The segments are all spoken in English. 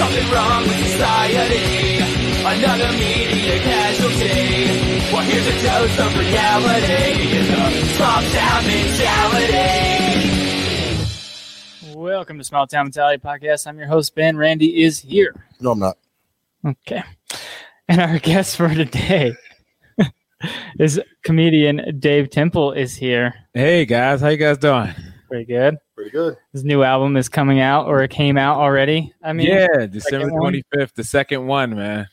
something wrong with society. Another media casualty. Well, here's a dose of reality in the small town mentality. Welcome to Small Town Mentality Podcast. I'm your host, Ben. Randy is here. No, I'm not. Okay. And our guest for today is comedian Dave Temple is here. Hey guys, how you guys doing? Pretty good. Pretty good. His new album is coming out or it came out already. I mean, yeah, December second one? twenty fifth, the second one, man.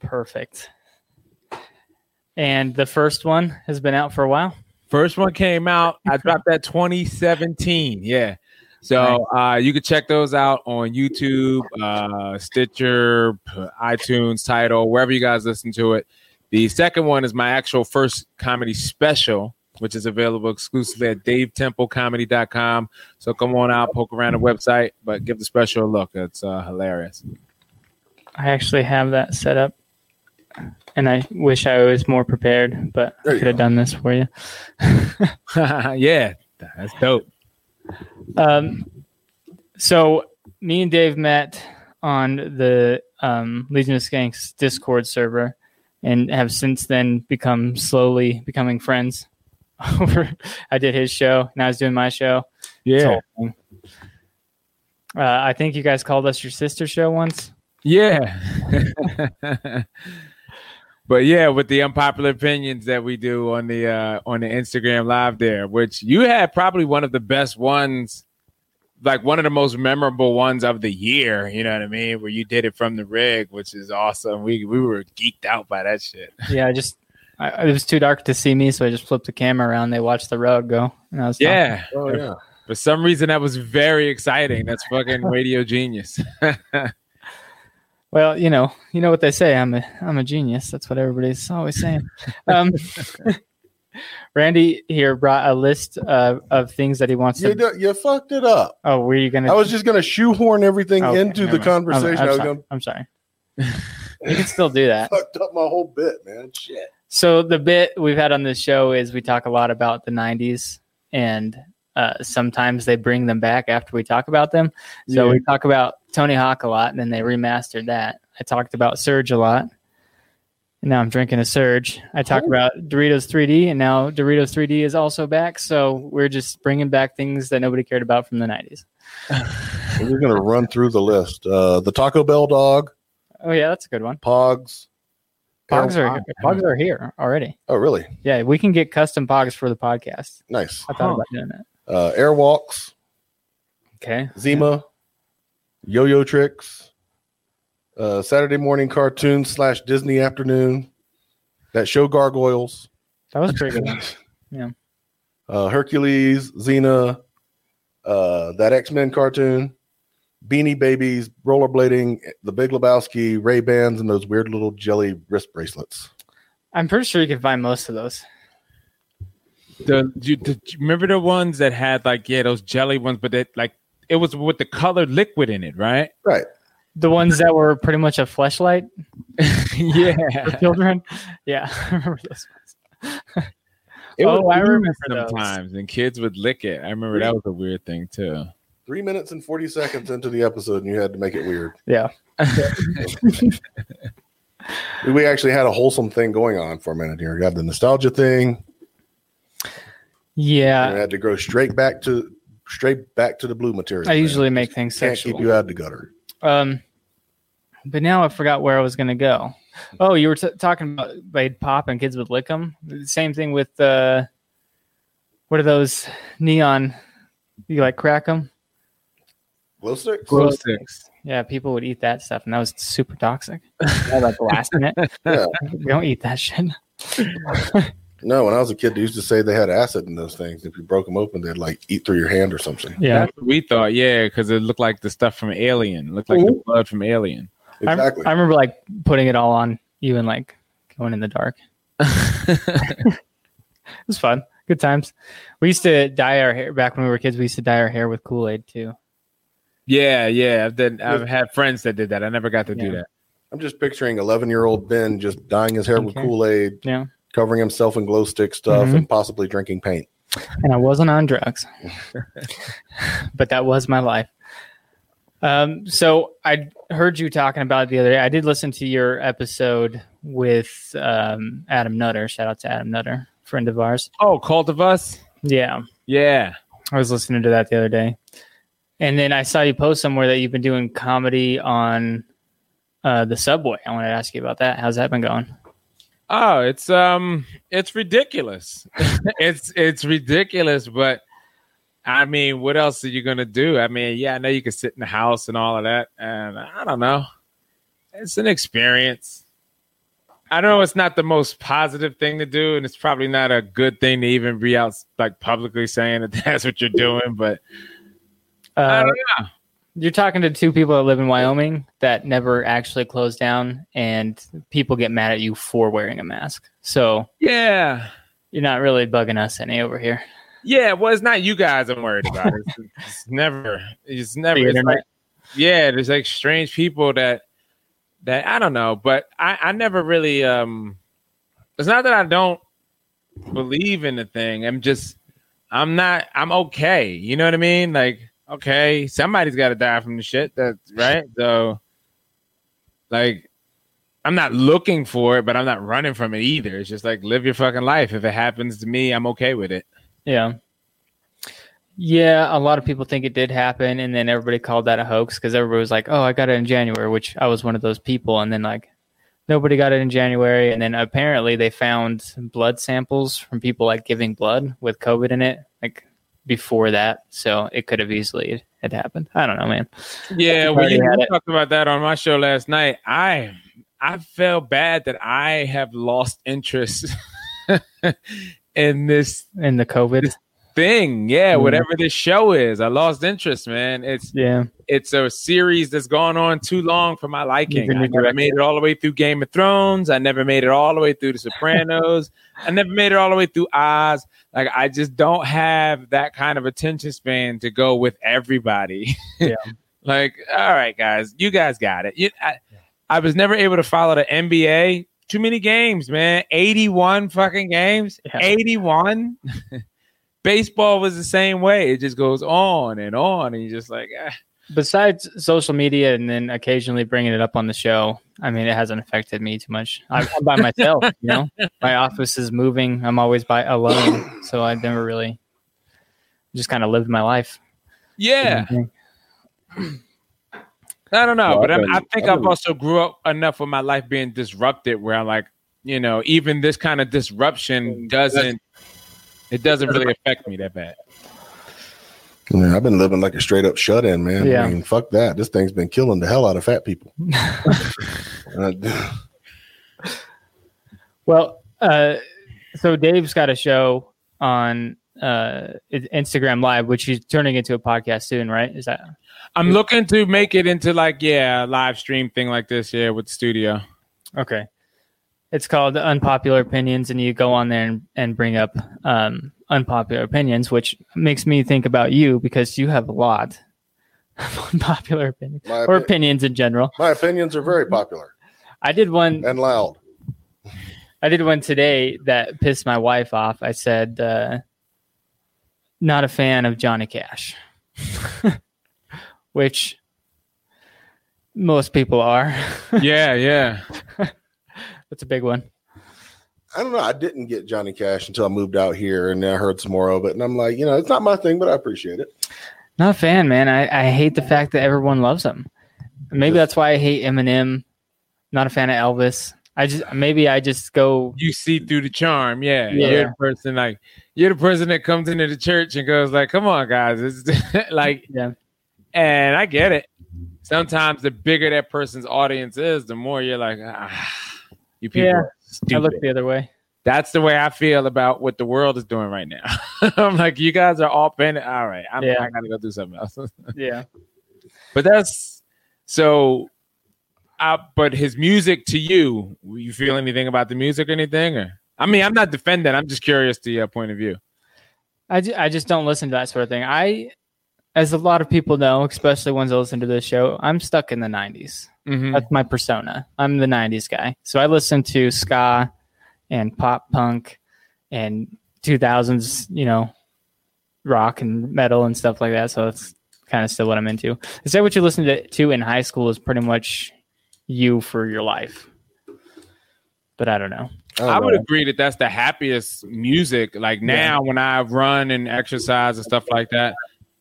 perfect. And the first one has been out for a while. First one came out. I dropped that twenty seventeen. Yeah. So uh, you can check those out on YouTube, uh, Stitcher, iTunes, Tidal, wherever you guys listen to it. The second one is my actual first comedy special, which is available exclusively at davetemplecomedy.com. So come on out, poke around the website, but give the special a look. It's uh, hilarious. I actually have that set up. And I wish I was more prepared, but I could have done this for you. yeah, that's dope. Um, so me and Dave met on the um, Legion of Skanks Discord server, and have since then become slowly becoming friends. Over, I did his show, and I was doing my show. Yeah. Uh, I think you guys called us your sister show once. Yeah. but yeah, with the unpopular opinions that we do on the uh on the Instagram live there, which you had probably one of the best ones, like one of the most memorable ones of the year, you know what I mean? Where you did it from the rig, which is awesome. We we were geeked out by that shit. Yeah, I just I, it was too dark to see me, so I just flipped the camera around. They watched the rug go, and I was talking. Yeah. Oh yeah. For some reason that was very exciting. That's fucking radio genius. Well, you know, you know what they say. I'm a I'm a genius. That's what everybody's always saying. Um, Randy here brought a list uh, of things that he wants You, to. d- you fucked it up. Oh, were you gonna? I was just gonna shoehorn everything Okay, into the mind. conversation. I'm, I was I'm gonna sorry. I'm sorry. You can still do that. fucked up my whole bit, man. Shit. So the bit we've had on this show is we talk a lot about the '90s, and uh, sometimes they bring them back after we talk about them. So Yeah. we talk about Tony Hawk a lot, and then they remastered that. I talked about Surge a lot. And now I'm drinking a Surge. I talked about Doritos 3D, and now Doritos 3D is also back. So we're just bringing back things that nobody cared about from the 90s. We're gonna run through the list. Uh, the Taco Bell dog, Oh yeah, that's a good one. Pogs. Pogs Air- are Pogs are here already. Oh, really? Yeah, we can get custom Pogs for the podcast. Nice. I thought Huh. about doing that. Uh, Airwalks, Okay. Zima, Yo-Yo Tricks, uh, Saturday morning cartoon slash Disney afternoon, that show Gargoyles, That was a pretty good. one. uh, Hercules, Xena, uh, that X Men cartoon, Beanie Babies, rollerblading, The Big Lebowski, Ray Bans, and those weird little jelly wrist bracelets. I'm pretty sure you can find most of those. the, you, the remember the ones that had like yeah those jelly ones, but it like it was with the colored liquid in it, right? Right. The ones that were pretty much a fleshlight yeah, for children. Yeah, I remember those ones. it Oh, would I ooze remember those. sometimes, and kids would lick it. I remember that was a weird thing too. Three minutes and 40 seconds into the episode, and you had to make it weird. Yeah. We actually had a wholesome thing going on for a minute here. We got the nostalgia thing. Yeah. I had to go straight back to straight back to the blue material. I man. usually make things can't sexual. keep you out of the gutter. Um, but now I forgot where I was going to go. Oh, you were t- talking about they'd pop and kids would lick them. Same thing with uh, what are those neon? You like crack them? Glow sticks? Glow sticks. Yeah, people would eat that stuff, and that was super toxic. Had like blasting it. Yeah. Don't eat that shit. No, when I was a kid, they used to say they had acid in those things. If you broke them open, they'd like eat through your hand or something. Yeah, That's what we thought, yeah, because it looked like the stuff from Alien. It looked like the blood from Alien. I, Exactly. I remember like putting it all on you and like going in the dark. It was fun. Good times. We used to dye our hair back when we were kids. We used to dye our hair with Kool Aid too. Yeah, yeah. I've, done, I've had friends that did that. I never got to do that. I'm just picturing 11 year old Ben just dyeing his hair with Kool Aid, Yeah, covering himself in glow stick stuff, Mhm. and possibly drinking paint. and I wasn't on drugs, but that was my life. Um, so I heard you talking about it the other day. I did listen to your episode with um, Adam Nutter. Shout out to Adam Nutter, friend of ours. Oh, Cult of Us. Yeah, Yeah. I was listening to that the other day, and then I saw you post somewhere that you've been doing comedy on uh, the subway. I wanted to ask you about that. How's that been going? Oh, it's um, it's ridiculous. it's it's ridiculous, but I mean, what else are you gonna do? I mean, yeah, I know you can sit in the house and all of that, and I don't know. It's an experience. I know it's not the most positive thing to do, and it's probably not a good thing to even be out like publicly saying that that's what you're doing. But Uh, you're talking to two people that live in Wyoming that never actually closed down, and people get mad at you for wearing a mask. So Yeah, you're not really bugging us any over here. yeah. Well, it's not you guys I'm worried about. It's, it's never. It's never. It's like, yeah, there's like strange people that that I don't know, but I I never really um. It's not that I don't believe in the thing. I'm just I'm not. I'm okay. You know what I mean? Like okay, somebody's got to die from the shit. That's right. So like. I'm not looking for it, but I'm not running from it either. It's just like live your fucking life. If it happens to me, I'm okay with it. Yeah. Yeah, a lot of people think it did happen, and then everybody called that a hoax because everybody was like, "Oh, I got it in January," which I was one of those people, and then like nobody got it in January, and then apparently they found blood samples from people like giving blood with COVID in it, like before that, so it could have easily had happened. I don't know, man. Yeah, we, talked about that on my show last night. I I felt bad that I have lost interest in this In the COVID, thing. Yeah, Mhm. whatever this show is, I lost interest, man. It's yeah, it's a series that's gone on too long for my liking. I never made it all the way through Game of Thrones. I never made it all the way through The Sopranos. I never made it all the way through Oz. Like I just don't have that kind of attention span to go with everybody. Yeah. like, all right, guys, you guys got it. You, I, I was never able to follow the NBA. Too many games, man. Eighty-one fucking games. Yeah. Eighty-one. Baseball was the same way. It just goes on and on, and you're just like, eh. besides social media and then occasionally bringing it up on the show, I mean, it hasn't affected me too much. I'm, I'm by myself, you know. My office is moving. I'm always by alone, so I've never really just kind of lived my life. yeah. I don't know, Well, but I've I'm, I think I've I've also grew up enough with my life being disrupted, where I'm like, you know, even this kind of disruption doesn't, it doesn't really affect me that bad. Man, I've been living like a straight up shut in, man. Yeah. I mean, fuck that. This thing's been killing the hell out of fat people. Well, uh, so Dave's got a show on uh, Instagram Live, which he's turning into a podcast soon, right? Is that I'm looking to make it into like, yeah, a live stream thing like this, yeah, with the studio. okay? It's called Unpopular Opinions, and you go on there and, and bring up um, unpopular opinions, which makes me think about you because you have a lot of unpopular opinions my, or opi- opinions in general. my opinions are very popular I did one. and loud. I did one today that pissed my wife off. I said, uh, not a fan of Johnny Cash, which most people are. yeah, yeah. That's a big one. I don't know. I didn't get Johnny Cash until I moved out here and I heard some more of it. And I'm like, you know, it's not my thing, but I appreciate it. Not a fan, man. I, I hate the fact that everyone loves him. Maybe that's why I hate Eminem. Not a fan of Elvis. I just maybe I just go. You see through the charm, yeah. Yeah. You're the person like you're the person that comes into the church and goes like, "Come on, guys," it's like Yeah, And I get it. Sometimes the bigger that person's audience is, the more you're like, ah, you people Yeah. are I look the other way. That's the way I feel about what the world is doing right now. I'm like, you guys are all paying. All right, I'm, Yeah. I gotta go do something else. Yeah, but that's so. Uh, but his music to you, you feel anything about the music or anything? Or I mean, I'm not defending. I'm just curious to your point of view. I, ju- I just don't listen to that sort of thing. I, as a lot of people know, especially ones that listen to this show, I'm stuck in the '90s. Mhm. That's my persona. I'm the '90s guy. So I listen to ska and pop punk and 2000s, you know, rock and metal and stuff like that. So it's kind of still what I'm into. Is that what you listened to, to in high school? Is pretty much you for your life. But I don't know. don't I would know. agree that that's the happiest music. Like now, when I run and exercise and stuff like that,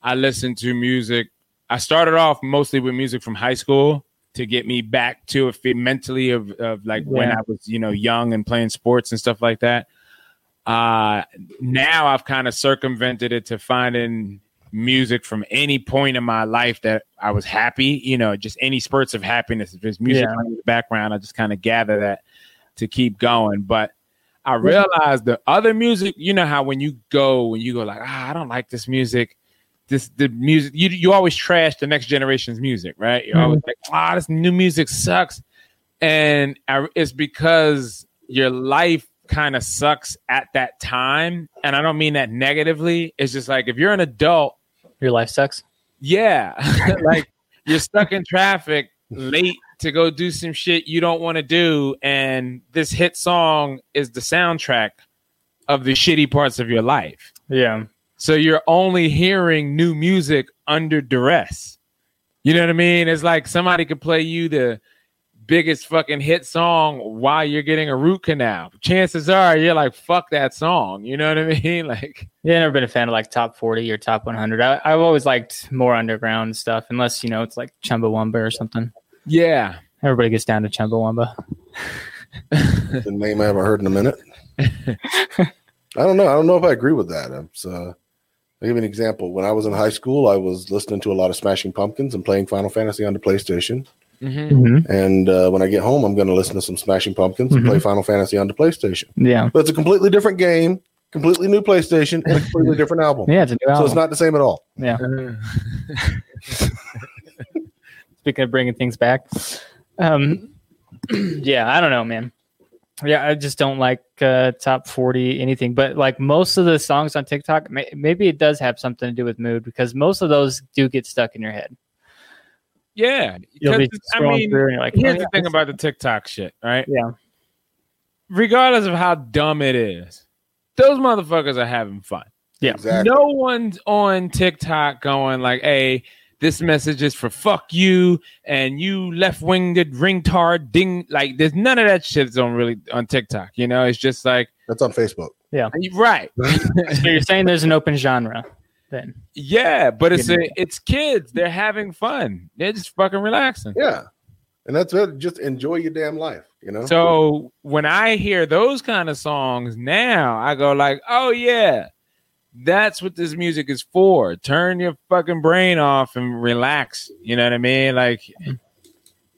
I listen to music. I started off mostly with music from high school to get me back to a fit mentally of, of like when I was, you know, young and playing sports and stuff like that. Uh, now I've kind of circumvented it to finding music from any point in my life that I was happy, you know, just any spurts of happiness. If there's music Yeah. in the background, I just kind of gather that to keep going. But I realized the other music, you know how when you go when you go like, ah, I don't like this music. This the music you you always trash the next generation's music, right? You're always like, ah, this new music sucks. And I, it's because your life kind of sucks at that time. And I don't mean that negatively. It's just like if you're an adult Your life sucks. yeah. like you're stuck in traffic late to go do some shit you don't want to do. And this hit song is the soundtrack of the shitty parts of your life. Yeah. So you're only hearing new music under duress. You know what I mean? It's like somebody could play you the biggest fucking hit song while you're getting a root canal. Chances are you're like, fuck that song. You know what I mean? Like, Yeah, I've never been a fan of like top 40 or top 100. I, I've always liked more underground stuff, unless, you know, it's like Chumbawamba or something. yeah. Everybody gets down to Chumbawamba. the name I haven't heard in a minute. I don't know. I don't know if I agree with that. I'm, so, I'll give you an example. When I was in high school, I was listening to a lot of Smashing Pumpkins and playing Final Fantasy on the PlayStation. Mhm. And uh, when I get home, I'm going to listen to some Smashing Pumpkins and play Final Fantasy on the PlayStation. Yeah. But it's a completely different game, completely new PlayStation, and a completely different album. Yeah, it's a new So it's not the same at all. yeah. Speaking of bringing things back. Um, yeah, I don't know, man. Yeah, I just don't like uh, top 40 anything. But like most of the songs on TikTok, may- maybe it does have something to do with mood because most of those do get stuck in your head. Yeah. You'll be 'Cause, scrolling I mean, through and you're like, here's oh, the thing about the TikTok shit, right? Yeah. Regardless of how dumb it is, those motherfuckers are having fun. Yeah. Exactly. No one's on TikTok going like, "Hey, this message is for fuck you and you left winged ringtard ding." Like, there's none of that shit that's on really on TikTok. You know, it's just like, That's on Facebook. Yeah, right, So you're saying there's an open genre then? yeah, but it's a, it's kids. They're having fun. They're just fucking relaxing. Yeah. And that's it. Just enjoy your damn life, you know? So when I hear those kind of songs now, I go like, "Oh yeah, that's what this music is for. Turn your fucking brain off and relax." You know what I mean? Like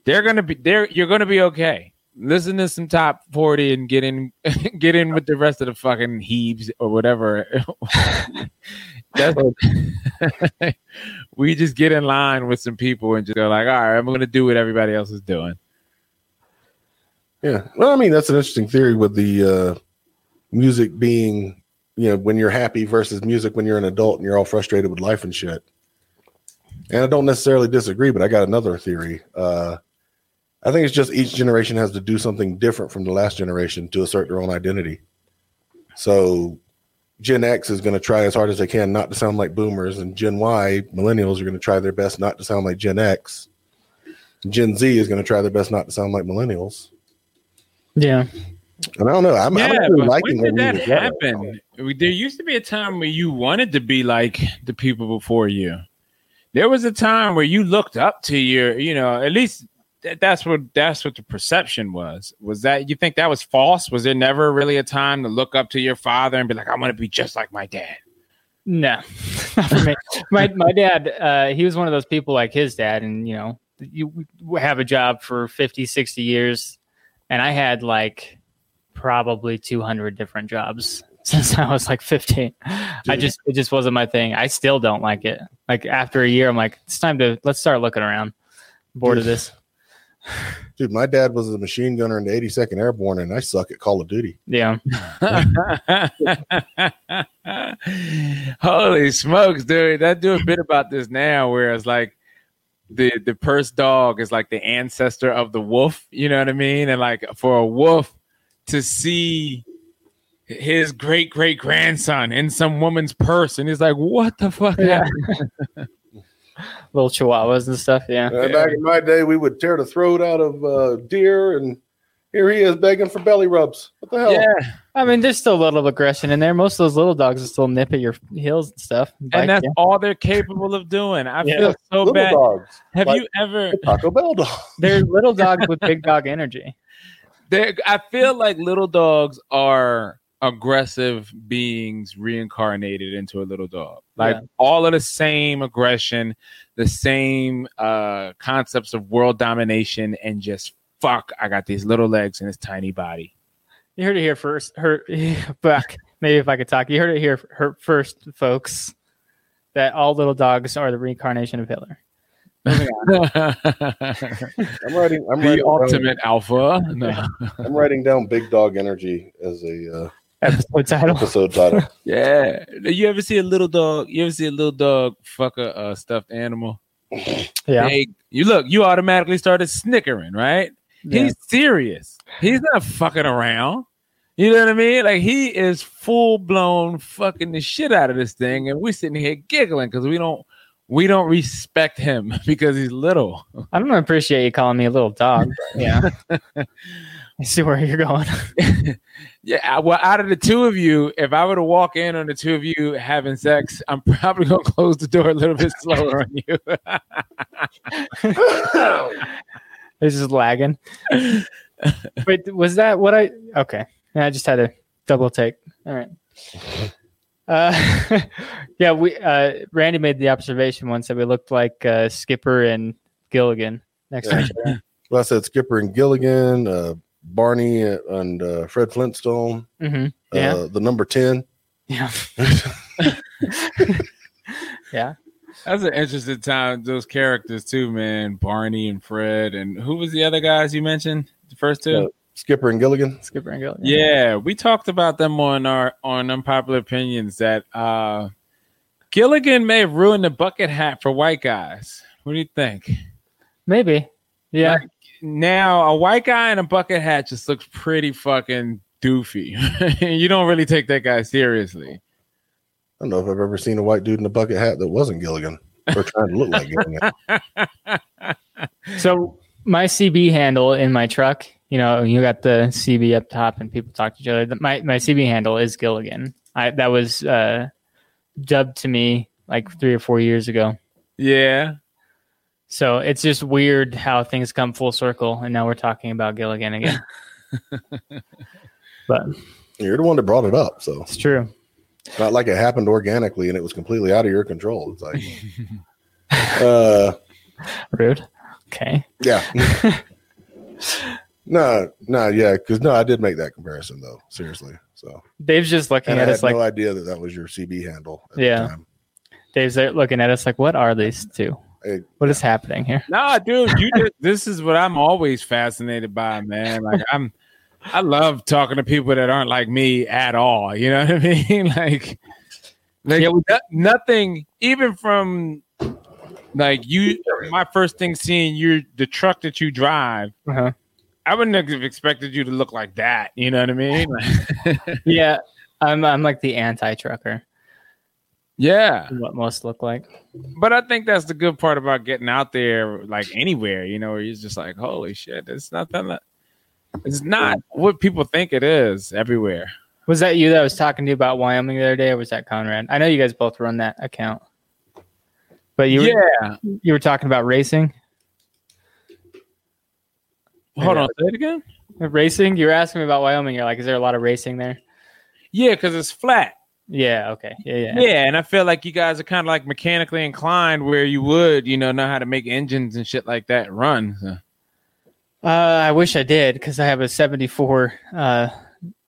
they're gonna be there. You're gonna be okay. Listen to some top forty and get in, get in with the rest of the fucking heaves or whatever. That's we just get in line with some people and just go like, "All right, I'm gonna do what everybody else is doing." Yeah. Well, I mean, that's an interesting theory with the uh, music being, you know, when you're happy versus music when you're an adult and you're all frustrated with life and shit. And I don't necessarily disagree, but I got another theory. Uh, I think it's just each generation has to do something different from the last generation to assert their own identity. So Gen X is going to try as hard as they can not to sound like boomers, and Gen Y, millennials, are going to try their best not to sound like Gen X. Gen Z is going to try their best not to sound like millennials. Yeah. And I don't know. I'm, I'm yeah, actually but liking when did that music better. happen? There used to be a time where you wanted to be like the people before you. There was a time where you looked up to your, you know, at least that's what that's what the perception was. Was that you think that was false? Was there never really a time to look up to your father and be like, I want to be just like my dad? No, not for me. my my dad, uh, he was one of those people like his dad, and you know, you have a job for 50, 60 years, and I had like probably 200 different jobs since I was like 15. I just it just wasn't my thing. I still don't like it. Like after a year, I'm like, it's time to let's start looking around. Bored of this. Dude, my dad was a machine gunner in the 82nd Airborne, and I suck at Call of Duty. Yeah, Holy smokes, dude! That do a bit about this now, where it's like the the purse dog is like the ancestor of the wolf. You know what I mean? And like for a wolf to see his great great grandson in some woman's purse, and he's like, "What the fuck?" Yeah. happened?" little chihuahuas and stuff. Yeah. Uh, Back in my day, we would tear the throat out of uh, deer, and here he is begging for belly rubs. What the hell? Yeah, I mean, there's still a little aggression in there. Most of those little dogs will still nip at your heels and stuff. Bite and that's you. all they're capable of doing. I Yeah. feel so Little bad. dogs. Have like you ever? Taco Bell dog. they're little dogs with big dog energy. They're, I feel like little dogs are aggressive beings reincarnated into a little dog. Like Yeah. all of the same aggression, the same uh concepts of world domination, and just fuck. I got these little legs and this tiny body. You heard it here first. Her back. Maybe if I could talk, you heard it here her first, folks. That all little dogs are the reincarnation of Hitler. The I'm writing. I'm writing, ultimate alpha. No. I'm writing down big dog energy as a uh, Episode title. episode title. Yeah. You ever see a little dog? You ever see a little dog fuck a, uh stuffed animal? Yeah. They- you look, you automatically started snickering, right? yeah. He's serious. He's not fucking around. You know what I mean? Like he is full blown fucking the shit out of this thing, and we're sitting here giggling because we don't we don't respect him because he's little. I don't appreciate you calling me a little dog. Yeah. I see where you're going. Yeah, well, out of the two of you, if I were to walk in on the two of you having sex, I'm probably gonna close the door a little bit slower on you. this is lagging. Wait, was that what I? Okay, Yeah, I just had a double take. All right. Uh, yeah, we uh, Randy made the observation once that we looked like uh, Skipper and Gilligan next to each other. Well, I said Skipper and Gilligan, uh, Barney and uh, Fred Flintstone. Mm-hmm. Uh, Yeah. the number ten. Yeah. yeah. That's an interesting time. Those characters too, man. Barney and Fred, and who was the other guys you mentioned? The first two. Skipper and Gilligan. Skipper and Gilligan. Yeah, we talked about them on our on unpopular opinions that uh Gilligan may have ruined the bucket hat for white guys. What do you think? Maybe. Yeah. Like, now a white guy in a bucket hat just looks pretty fucking doofy. you don't really take that guy seriously. I don't know if I've ever seen a white dude in a bucket hat that wasn't Gilligan or trying to look like Gilligan. So my CB handle in my truck, you know, you got the CB up top, and people talk to each other. My my CB handle is Gilligan. I that was uh, dubbed to me like three or four years ago. yeah. So it's just weird how things come full circle, and now we're talking about Gilligan again. but You're the one that brought it up, so it's true. not like it happened organically and it was completely out of your control. It's like, uh, Rude. Okay. yeah. no, no, yeah, because no, I did make that comparison though. Seriously, so Dave's just looking and I at had us like no idea that that was your CB handle. At Yeah. the time. Dave's looking at us like, what are these two? Hey, What is happening here? Nah, dude, you just, this is what I'm always fascinated by, man. Like I'm I love talking to people that aren't like me at all. You know what I mean? Like like Yeah, we- no- nothing even from like you my first thing seeing you the truck that you drive, Uh-huh. I wouldn't have expected you to look like that. You know what I mean? Yeah, I'm I'm like the anti trucker. yeah. What most look like. But I think that's the good part about getting out there, like anywhere, you know, where you're just like, holy shit, it's not that. It's not what people think it is everywhere. Was that you that I was talking to you about Wyoming the other day, or was that Conrad? I know you guys both run that account, but you were, yeah. you were talking about racing. Hold on, say it again. Racing? You were asking me about Wyoming. You're like, is there a lot of racing there? Yeah, because it's flat. Yeah. Okay. Yeah. Yeah. Yeah. and I feel like you guys are kind of like mechanically inclined, where you would, you know, know how to make engines and shit like that run. So. Uh, I wish I did because I have a '74 uh,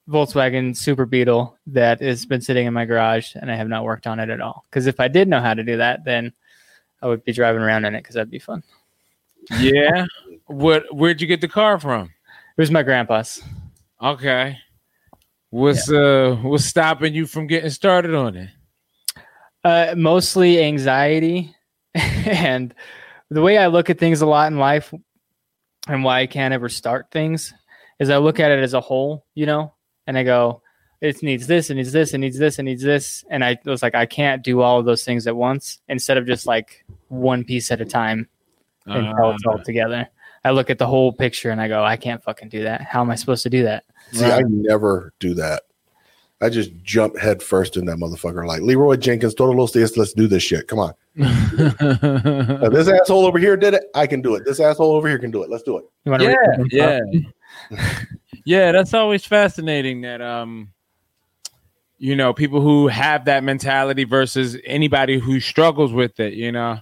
Volkswagen Super Beetle that has been sitting in my garage, and I have not worked on it at all. Because if I did know how to do that, then I would be driving around in it because that'd be fun. Yeah. what? Where'd you get the car from? It was my grandpa's. Okay. What's uh what's stopping you from getting started on it? Uh, mostly anxiety, and the way I look at things a lot in life, and why I can't ever start things, is I look at it as a whole, you know, and I go, it needs this, it needs this, it needs this, it needs this, and I was like, I can't do all of those things at once. Instead of just like one piece at a time until it's all Uh, together. I look at the whole picture and I go, I can't fucking do that. How am I supposed to do that? See, I never do that. I just jump head first in that motherfucker. Like Leeroy Jenkins, total los días, let's do this shit. Come on. This asshole over here did it. I can do it. This asshole over here can do it. Let's do it. You want to yeah, yeah, yeah. That's always fascinating. That um, you know, people who have that mentality versus anybody who struggles with it. You know,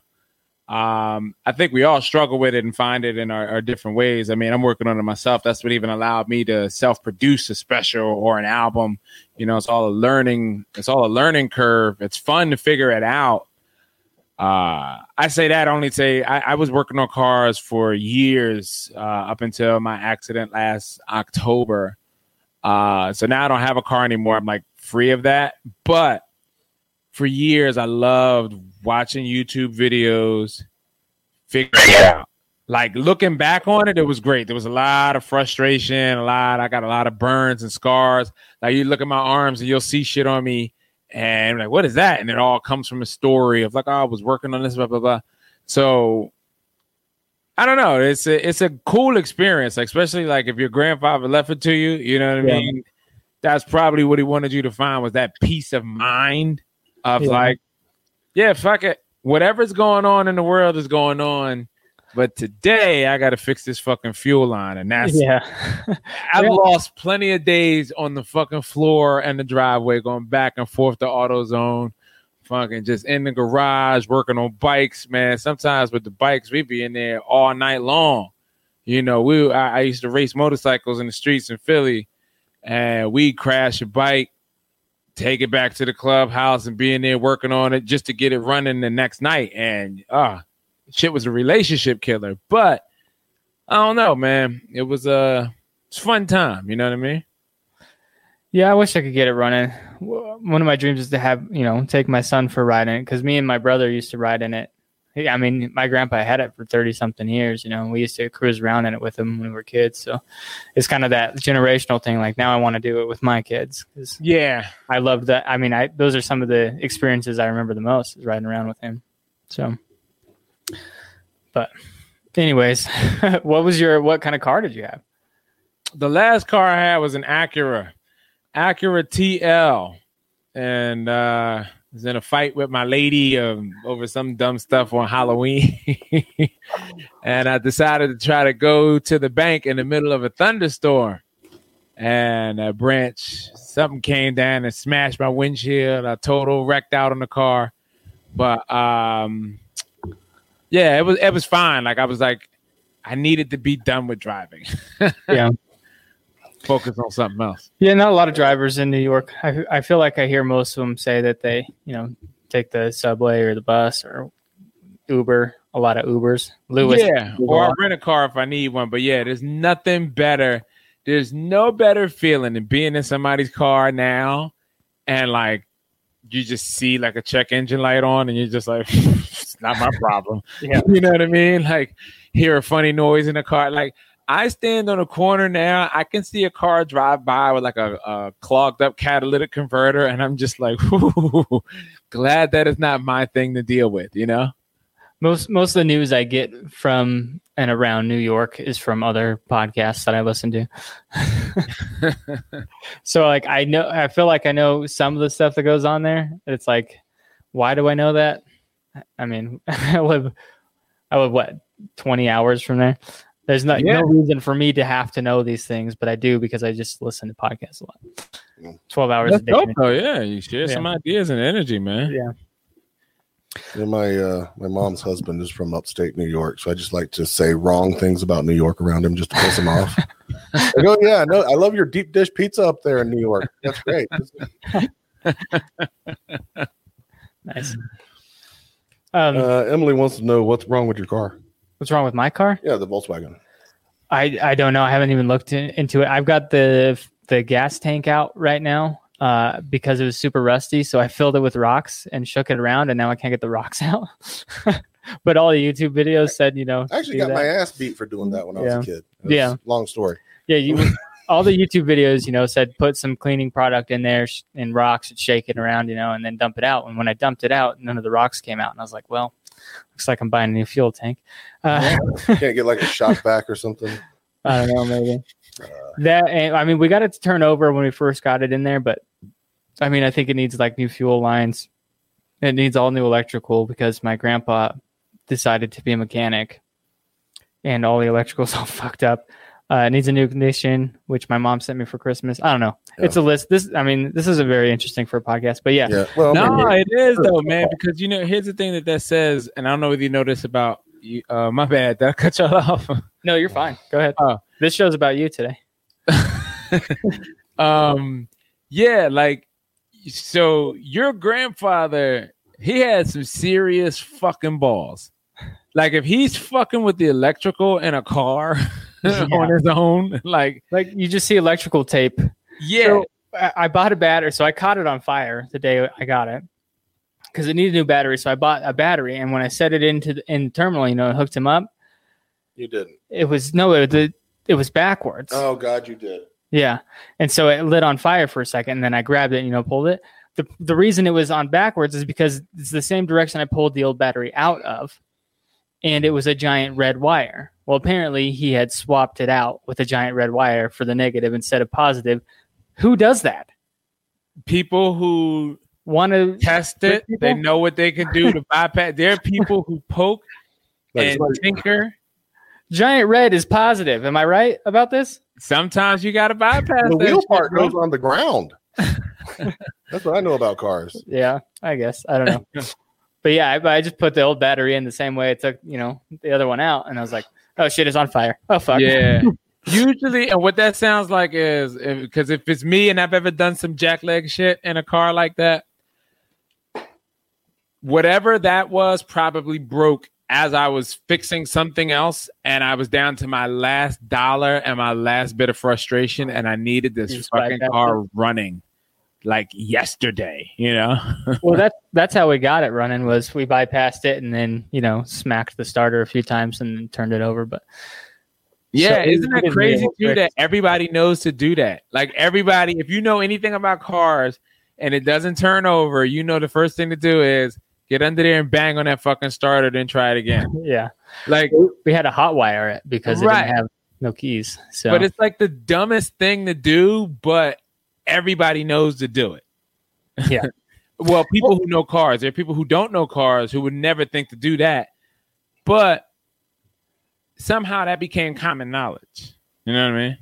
um, I think we all struggle with it and find it in our, our different ways. I mean, I'm working on it myself. That's what even allowed me to self-produce a special or an album. You know, it's all a learning. It's all a learning curve. It's fun to figure it out. Uh, I say that only to say I, I was working on cars for years uh, up until my accident last October. Uh, so now I don't have a car anymore. I'm like free of that. But for years, I loved watching YouTube videos, figuring it out. Like looking back on it, it was great. There was a lot of frustration, a lot. I got a lot of burns and scars. Like you look at my arms and you'll see shit on me, and I'm like, what is that? And it all comes from a story of like, oh, I was working on this, blah blah blah. So I don't know. It's a it's a cool experience, like, especially like if your grandfather left it to you. You know what I Yeah. mean? That's probably what he wanted you to find was that peace of mind of Yeah. like, yeah, fuck it. Whatever's going on in the world is going on. But today I got to fix this fucking fuel line, and that's Yeah. I've Yeah. lost plenty of days on the fucking floor and the driveway, going back and forth to AutoZone, fucking just in the garage working on bikes, man. Sometimes with the bikes, we'd be in there all night long. You know, we I, I used to race motorcycles in the streets in Philly, and we crash a bike, take it back to the clubhouse, and being there working on it just to get it running the next night. And ah, shit was a relationship killer, but. I don't know, man. It was a fun time. You know what I mean? Yeah, I wish I could get it running. One of my dreams is to have, you know, take my son for in it because me and my brother used to ride in it. I mean, my grandpa had it for 30 something years, you know, and we used to cruise around in it with him when we were kids. So it's kind of that generational thing. Like now I want to do it with my kids Yeah. I loved that. I mean, I, those are some of the experiences I remember the most is riding around with him. So, but anyways, what was your, what kind of car did you have? The last car I had was an Acura, Acura TL, and uh, was in a fight with my lady um, over some dumb stuff on Halloween, and I decided to try to go to the bank in the middle of a thunderstorm. And a branch, something came down and smashed my windshield. I total wrecked out on the car, but um, yeah, it was it was fine. Like I was like, I needed to be done with driving. Yeah. Focus on something else. Yeah, not a lot of drivers in New York. I I feel like I hear most of them say that they, you know, take the subway or the bus or Uber. A lot of Ubers. Lewis. yeah, or I'll rent a car if I need one. But yeah, there's nothing better. There's no better feeling than being in somebody's car now and like you just see like a check engine light on and you're just like, it's not my problem. Yeah. You know what I mean? Like hear a funny noise in the car. Like I stand on a corner now. I can see a car drive by with like a, a clogged up catalytic converter, and I'm just like, "Whew, glad that is not my thing to deal with. You know? Most most of the news I get from and around New York is from other podcasts that I listen to. so like I know I feel like I know some of the stuff that goes on there. It's like, why do I know that? I mean, I live I live what, twenty hours from there. There's not, Yeah. no reason for me to have to know these things, but I do because I just listen to podcasts a lot. Twelve hours That's a day. dope, though. Yeah, you share Yeah. some ideas and energy, man. Yeah. And my uh, my mom's husband is from upstate New York, so I just like to say wrong things about New York around him just to piss him off. I go, yeah, no, I love your deep dish pizza up there in New York. That's great. Nice. Um, Uh, Emily wants to know what's wrong with your car. What's wrong with my car? Yeah, the Volkswagen. I I don't know. I haven't even looked in, into it. I've got the the gas tank out right now uh, because it was super rusty. So I filled it with rocks and shook it around, and now I can't get the rocks out. but all the YouTube videos said, you know, I actually got that. my ass beat for doing that when I was a kid. Was Yeah. long story. yeah. You all the YouTube videos, you know, said put some cleaning product in there sh- and rocks and shake it around, you know, and then dump it out. And when I dumped it out, none of the rocks came out, and I was like, well, looks like I'm buying a new fuel tank. Uh, Can't get like a shot back or something. I don't know, maybe that. I mean, we got it to turn over when we first got it in there, but I mean, I think it needs like new fuel lines. It needs all new electrical because my grandpa decided to be a mechanic, and all the electrical's all fucked up. Uh, it needs a new ignition, which my mom sent me for Christmas. I don't know. Yeah. It's a list. This, I mean, this isn't very interesting for a podcast, but yeah, Yeah. Well, No, maybe- it is though, man. Because you know, here's the thing that that says, and I don't know whether you notice about you. Uh, my bad, that I cut y'all off. no, you're fine. Go ahead. Oh. This show's about you today. um, yeah, like so, your grandfather, he had some serious fucking balls. Like if he's fucking with the electrical in a car on his own, like Like you just see electrical tape yeah, So I I bought a battery, so I caught it on fire the day I got it because it needed a new battery. So I bought a battery, and when I set it into the, in the terminal, you know, and hooked him up, you didn't. it was no, it, it, it was backwards. Oh God, you did. Yeah, and so it lit on fire for a second, and then I grabbed it, and, you know, pulled it. the The reason it was on backwards is because it's the same direction I pulled the old battery out of, and it was a giant red wire. Well, apparently he had swapped it out with a giant red wire for the negative instead of positive. Who does that? people who Want to test it, people? they know what they can do to bypass. There are people who poke and like- tinker. Giant red is positive. Am I right about this? Sometimes you got to bypass the wheel part bro. goes on the ground. That's what I know about cars. Yeah, I guess. I don't know. but yeah, I, I just put the old battery in the same way it took, you know, the other one out. And I was like, oh shit, it's on fire. Oh, fuck. Yeah. Usually, and what that sounds like is because if, it's me and I've ever done some jackleg shit in a car like that, whatever that was probably broke as I was fixing something else, and I was down to my last dollar and my last bit of frustration, and I needed this fucking car running like yesterday, you know? well, that, that's how we got it running was we bypassed it and then, you know, smacked the starter a few times and then turned it over. But Yeah, So- isn't that crazy too that everybody knows to do that? Like everybody, if you know anything about cars and it doesn't turn over, you know the first thing to do is get under there and bang on that fucking starter, then try it again. yeah, Like, we had to hot wire it because it Right. didn't have no keys. So, but it's like the dumbest thing to do, but everybody knows to do it. Yeah. well, people who know cars, there are people who don't know cars who would never think to do that, but somehow that became common knowledge. You know what I mean?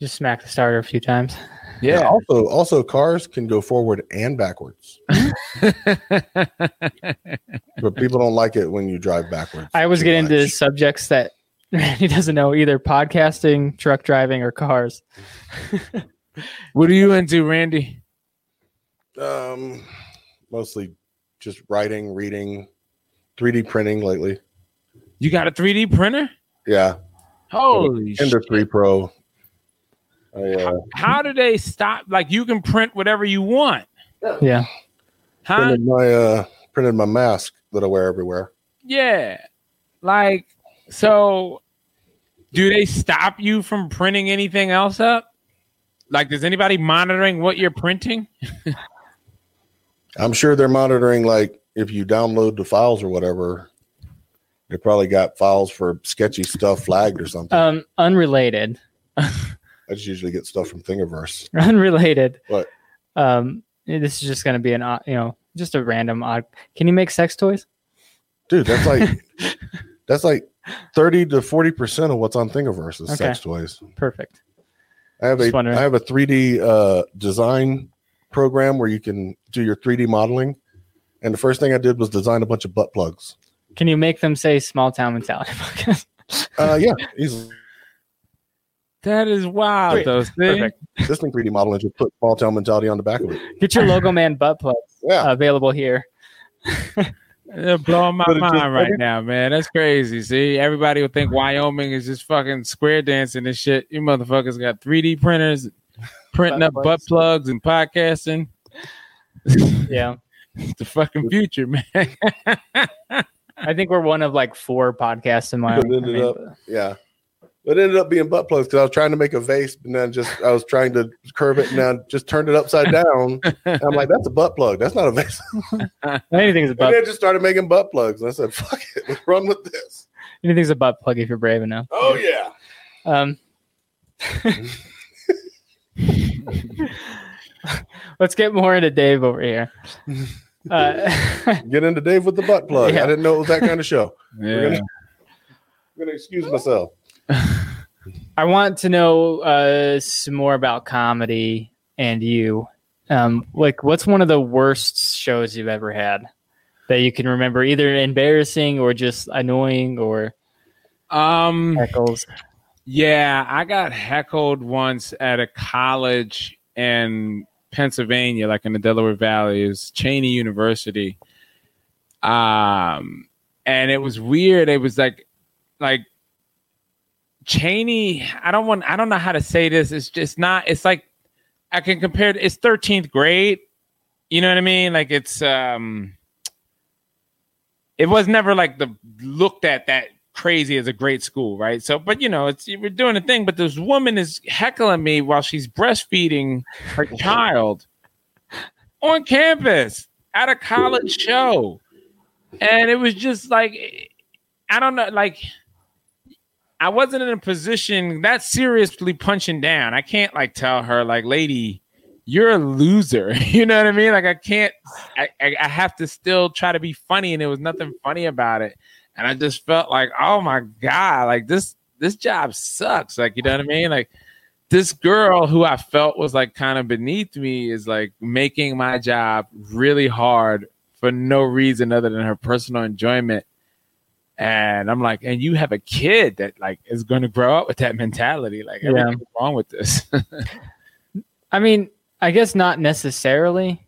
just smack the starter a few times. Yeah. Also, also cars can go forward and backwards, but people don't like it when you drive backwards. I always too get into subjects that Randy doesn't know either podcasting, truck driving, or cars. what are you into, Randy? Um, mostly just writing, reading, 3D printing lately. You got a 3D printer? Yeah, Holy Ender shit. 3 Pro. I, uh, How do they stop? Like you can print whatever you want. Yeah. Huh? printed my uh, printed my mask that I wear everywhere. Yeah. Like, so do they stop you from printing anything else up? Like, is anybody monitoring what you're printing? I'm sure they're monitoring like if you download the files or whatever. They probably got files for sketchy stuff flagged or something. Um, unrelated. I just usually get stuff from Thingiverse. Unrelated. What? Um, this is just going to be an odd, you know, just a random odd. Can you make sex toys? Dude, that's like that's like 30 to 40 percent of what's on Thingiverse is Okay. sex toys. Perfect. I have Just a wondering. I have a 3D uh, design program where you can do your 3D modeling. And the first thing I did was design a bunch of butt plugs. Can you make them say small town mentality? Uh, yeah, easily. That is wild, Sweet. though. See? Perfect. This thing 3D modeling just put small town mentality on the back of it. Get your logo man butt plugs Yeah. available here. They're blowing my But it just- mind right now, man. That's crazy. See, everybody would think Wyoming is just fucking square dancing and shit. You motherfuckers got 3D printers, printing Butt up butt plugs. plugs and podcasting. Yeah. It's the fucking future, man. I think we're one of like four podcasts in my. Ended up- Yeah. But it ended up being butt plugs because I was trying to make a vase and then just I was trying to curve it and then just turned it upside down. And I'm like, that's a butt plug. That's not a vase. Anything's a And butt. then just started making butt plugs. And I said, fuck it, let's run with this. Anything's a butt plug if you're brave enough. Oh yeah. Um, let's get more into Dave over here. Uh, Get into Dave with the butt plug. Yeah. I didn't know it was that kind of show. Yeah. gonna- I'm gonna excuse myself. I want to know uh, some more about comedy and you. Um, like, what's one of the worst shows you've ever had that you can remember, either embarrassing or just annoying or Um. heckles? Yeah, I got heckled once at a college in Pennsylvania, like in the Delaware Valley. is Cheyney University. Um, and it was weird. It was like, like Cheyney. I don't want. I don't know how to say this. It's just not. It's like I can compare. it- It's thirteenth grade. You know what I mean? Like it's um. It was never like the looked at that crazy as a great school, right? So, but you know, it's we're doing a thing. But this woman is heckling me while she's breastfeeding her child on campus at a college show, and it was just like I don't know, like I wasn't in a position that seriously punching down. I can't like tell her like, lady. You're a loser. You know what I mean? Like I can't. I, I, I have to still try to be funny, and there was nothing funny about it and I just felt like, oh my god, like this this job sucks. Like you know what I mean? Like this girl who I felt was like kind of beneath me is like making my job really hard for no reason other than her personal enjoyment. And I'm like, and you have a kid that like is going to grow up with that mentality. Like, Yeah. everything's wrong with this. I mean, I guess not necessarily.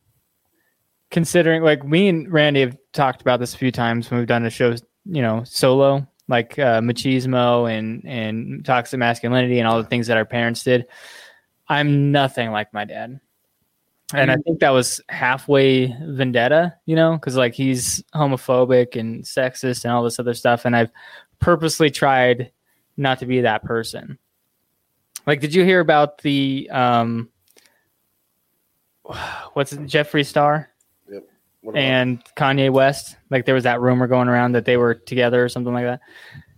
Considering, like me and Randy have talked about this a few times when we've done a show, you know, solo, like uh, machismo and and toxic masculinity and all the things that our parents did. I'm nothing like my dad, and I think that was halfway vendetta, you know, because like he's homophobic and sexist and all this other stuff, and I've purposely tried not to be that person. Like, did you hear about the um, what's it, Jeffree Star and Kanye West? Like, there was that rumor going around that they were together or something like that.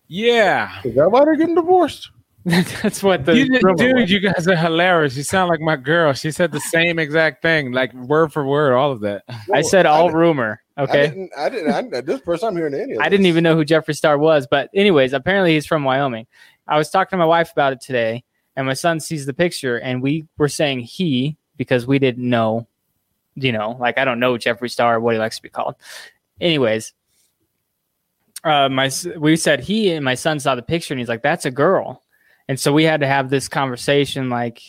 yeah. Is that why they're getting divorced? That's what the You, rumor dude, was. you guys are hilarious. You sound like my girl. She said the same exact thing, like word for word, all of that. I said all didn't- rumor. I Okay. didn't. I didn't. I, this first time hearing any of I didn't even know who Jeffree Star was, but anyways, apparently he's from Wyoming. I was talking to my wife about it today, and my son sees the picture, and we were saying he because we didn't know, you know, like I don't know Jeffree Star what he likes to be called. Anyways, uh, my we said he, and my son saw the picture, and he's like, "That's a girl," and so we had to have this conversation, like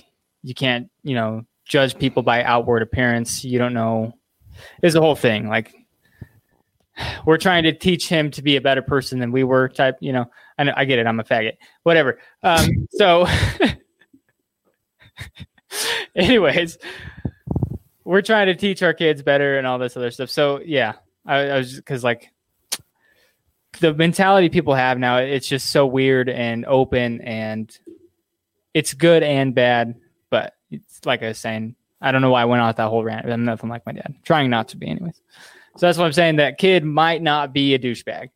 you can't, you know, judge people by outward appearance. You don't know. It's a whole thing, like we're trying to teach him to be a better person than we were type you know i know i get it i'm a faggot whatever um so anyways we're trying to teach our kids better and all this other stuff so yeah i, I was because like the mentality people have now it's just so weird and open and it's good and bad but it's like i was saying i don't know why i went on with that whole rant i'm nothing like my dad trying not to be anyways so that's what I'm saying. That kid might not be a douchebag.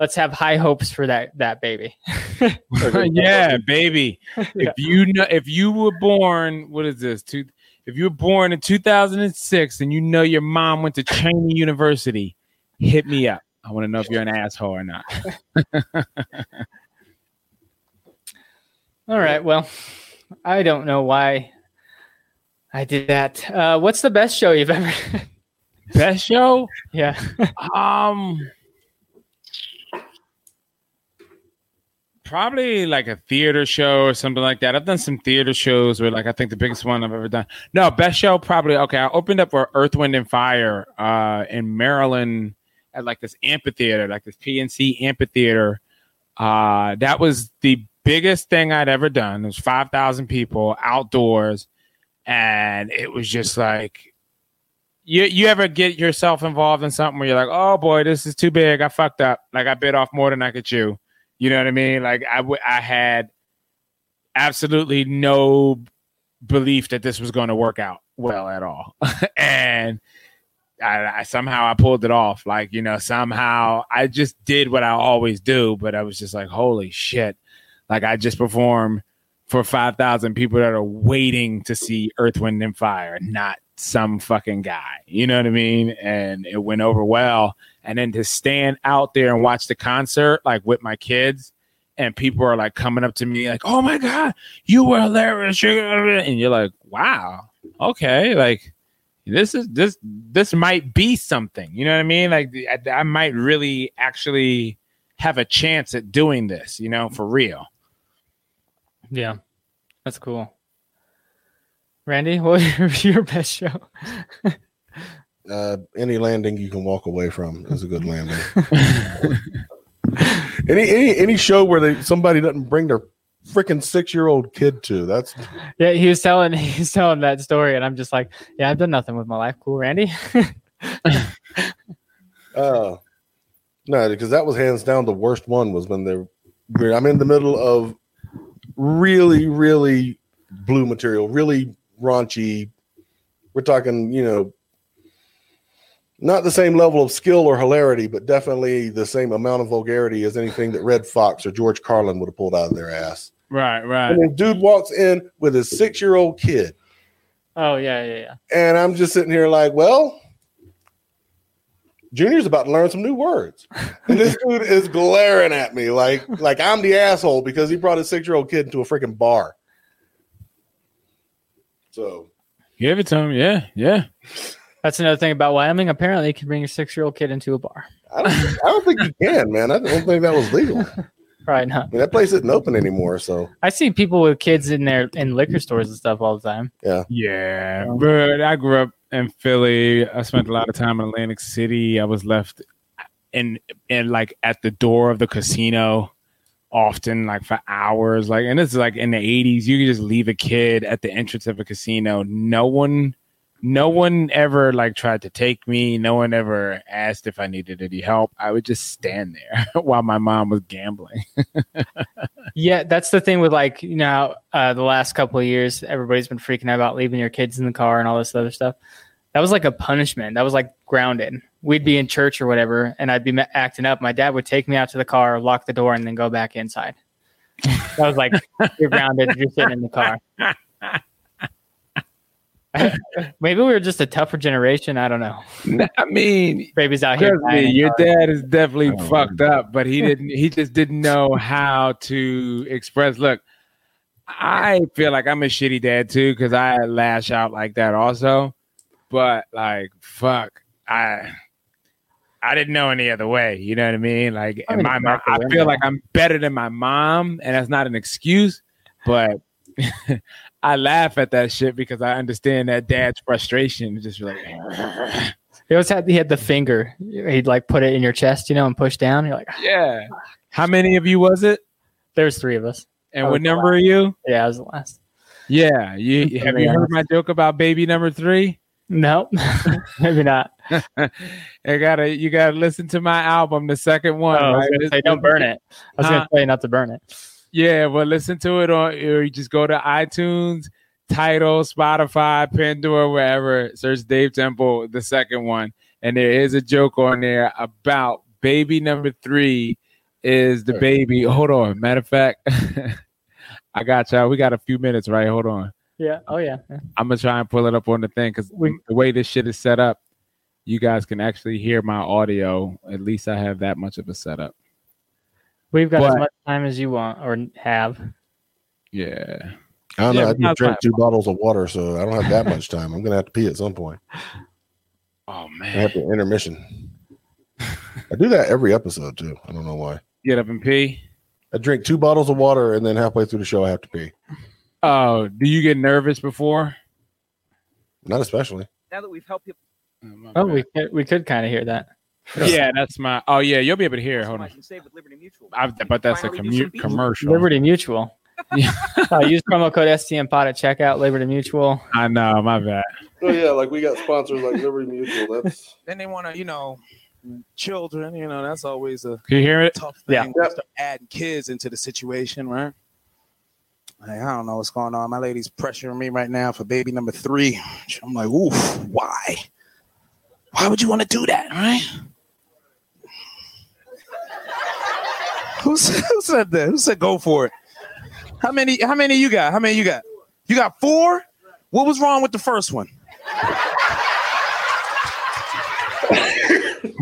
Let's have high hopes for that that baby. yeah, baby. If you know, if you were born, what is this? Two, if you were born in 2006 and you know your mom went to Cheyney University, hit me up. I want to know if you're an asshole or not. All right. Well, I don't know why I did that. Uh, what's the best show you've ever? Best show? yeah. Um, probably like a theater show or something like that. I've done some theater shows where, like, I think the biggest one I've ever done. No, best show probably. Okay, I opened up for Earth, Wind, and Fire uh, in Maryland at like this amphitheater, like this PNC amphitheater. Uh, that was the biggest thing I'd ever done. It was five thousand people outdoors, and it was just like you you ever get yourself involved in something where you're like, oh boy, this is too big. I fucked up. Like I bit off more than I could chew. You know what I mean? Like I w- I had absolutely no belief that this was going to work out well at all, and I, I somehow I pulled it off. Like you know, somehow I just did what I always do, but I was just like, holy shit! Like I just performed for five thousand people that are waiting to see Earth, Wind, and Fire, not some fucking guy. You know what I mean? And it went over well. And then to stand out there and watch the concert, like with my kids, and people are like coming up to me, like, "Oh my god, you were hilarious!" And you're like, "Wow, okay, like." This is this this might be something, you know what I mean? Like I, I might really actually have a chance at doing this, you know, for real. Yeah, that's cool. Randy, what was your best show? Uh, any landing you can walk away from is a good landing. any any any show where they somebody doesn't bring their freaking six year old kid to that's yeah, he was telling he was telling that story, and I'm just like, yeah, I've done nothing with my life. Cool, Randy. uh no because that was hands down the worst one was when they're we're- I'm in the middle of really really blue material, really raunchy. We're talking, you know, not the same level of skill or hilarity, but definitely the same amount of vulgarity as anything that Redd Foxx or George Carlin would have pulled out of their ass. Right, right. And then dude walks in with his six year old kid. oh yeah, yeah, yeah. And I'm just sitting here like, well, Junior's about to learn some new words. And this dude is glaring at me like like I'm the asshole because he brought his six year old kid into a freaking bar. So Give it to him. Yeah, yeah. That's another thing about Wyoming. Apparently, you can bring your six year old kid into a bar. I don't, I don't think you can, man. I don't think that was legal. I Probably not. mean, that place isn't open anymore. So I see people with kids in there in liquor stores and stuff all the time. Yeah, yeah. but I grew up in Philly. I spent a lot of time in Atlantic City. I was left in in like at the door of the casino often like for hours like and this is like in the 80s you could just leave a kid at the entrance of a casino no one no one ever like tried to take me no one ever asked if i needed any help i would just stand there while my mom was gambling Yeah, that's the thing with like you know uh, the last couple of years, everybody's been freaking out about leaving your kids in the car and all this other stuff. That was like a punishment. That was like grounded. We'd be in church or whatever, and I'd be acting up. My dad would take me out to the car, lock the door, and then go back inside. That was like you're grounded. You're sitting in the car. Maybe we were just a tougher generation. I don't know. i mean Babies out here. Me, your cars. dad is definitely Oh, fucked up, but he didn't. He just didn't know how to express. Look, I feel like I'm a shitty dad too because I lash out like that also. But like, fuck, I I didn't know any other way. You know what I mean? Like, I and mean, my mom, I feel like I'm better than my mom, and that's not an excuse, but. I laugh at that shit because I understand that dad's frustration. Just like, He always had he had the finger. He'd like put it in your chest, you know, and push down. You're like, yeah. Ah, How many of you was it? there's three of us. And what number are you? Yeah, I was the last. Yeah, you have you heard my joke about baby number three? No, maybe not. I gotta you gotta listen to my album, the second one. Oh, I was right? say, don't burn it. I was Huh? gonna tell you not to burn it. Yeah, well, listen to it on or you just go to iTunes, Tidal, Spotify, Pandora, wherever. Search Dave Temple, the second one, and there is a joke on there about baby number three is the baby. Hold on, matter of fact, I got y'all. We got a few minutes, right? Hold on. Yeah. Oh yeah. I'm gonna try and pull it up on the thing because the way this shit is set up, you guys can actually hear my audio. At least I have that much of a setup. We've got as much time as you want or have. Yeah. I don't Yeah, know. I but not just drank two bottles of water, so I don't have that much time. I'm gonna have to pee at some point. Oh man. I have to intermission. I do that every episode too. I don't know why. Get up and pee. I drink two bottles of water and then halfway through the show I have to pee. Oh, do you get nervous before? Not especially. now that we've helped people oh, my Oh, we could, we could kind of hear that. Yeah, that's my. Oh yeah, you'll be able to hear. Hold on. customize and save with Liberty Mutual. I, but that's a Finally do commute some beach- commercial. Liberty Mutual. Yeah. uh, use promo code STM Pod at checkout. Liberty Mutual. I know, my bad. Oh yeah, like we got sponsors like Liberty Mutual. That's then they want to, you know, children. You know, that's always a Can you hear it? tough Yeah. thing. Start adding kids into the situation, right? Like, I don't know what's going on. My lady's pressuring me right now for baby number three. I'm like, oof, why? Why would you want to do that, right? Who said, that? Who said go for it? How many? How many you got? How many you got? You got four. What was wrong with the first one?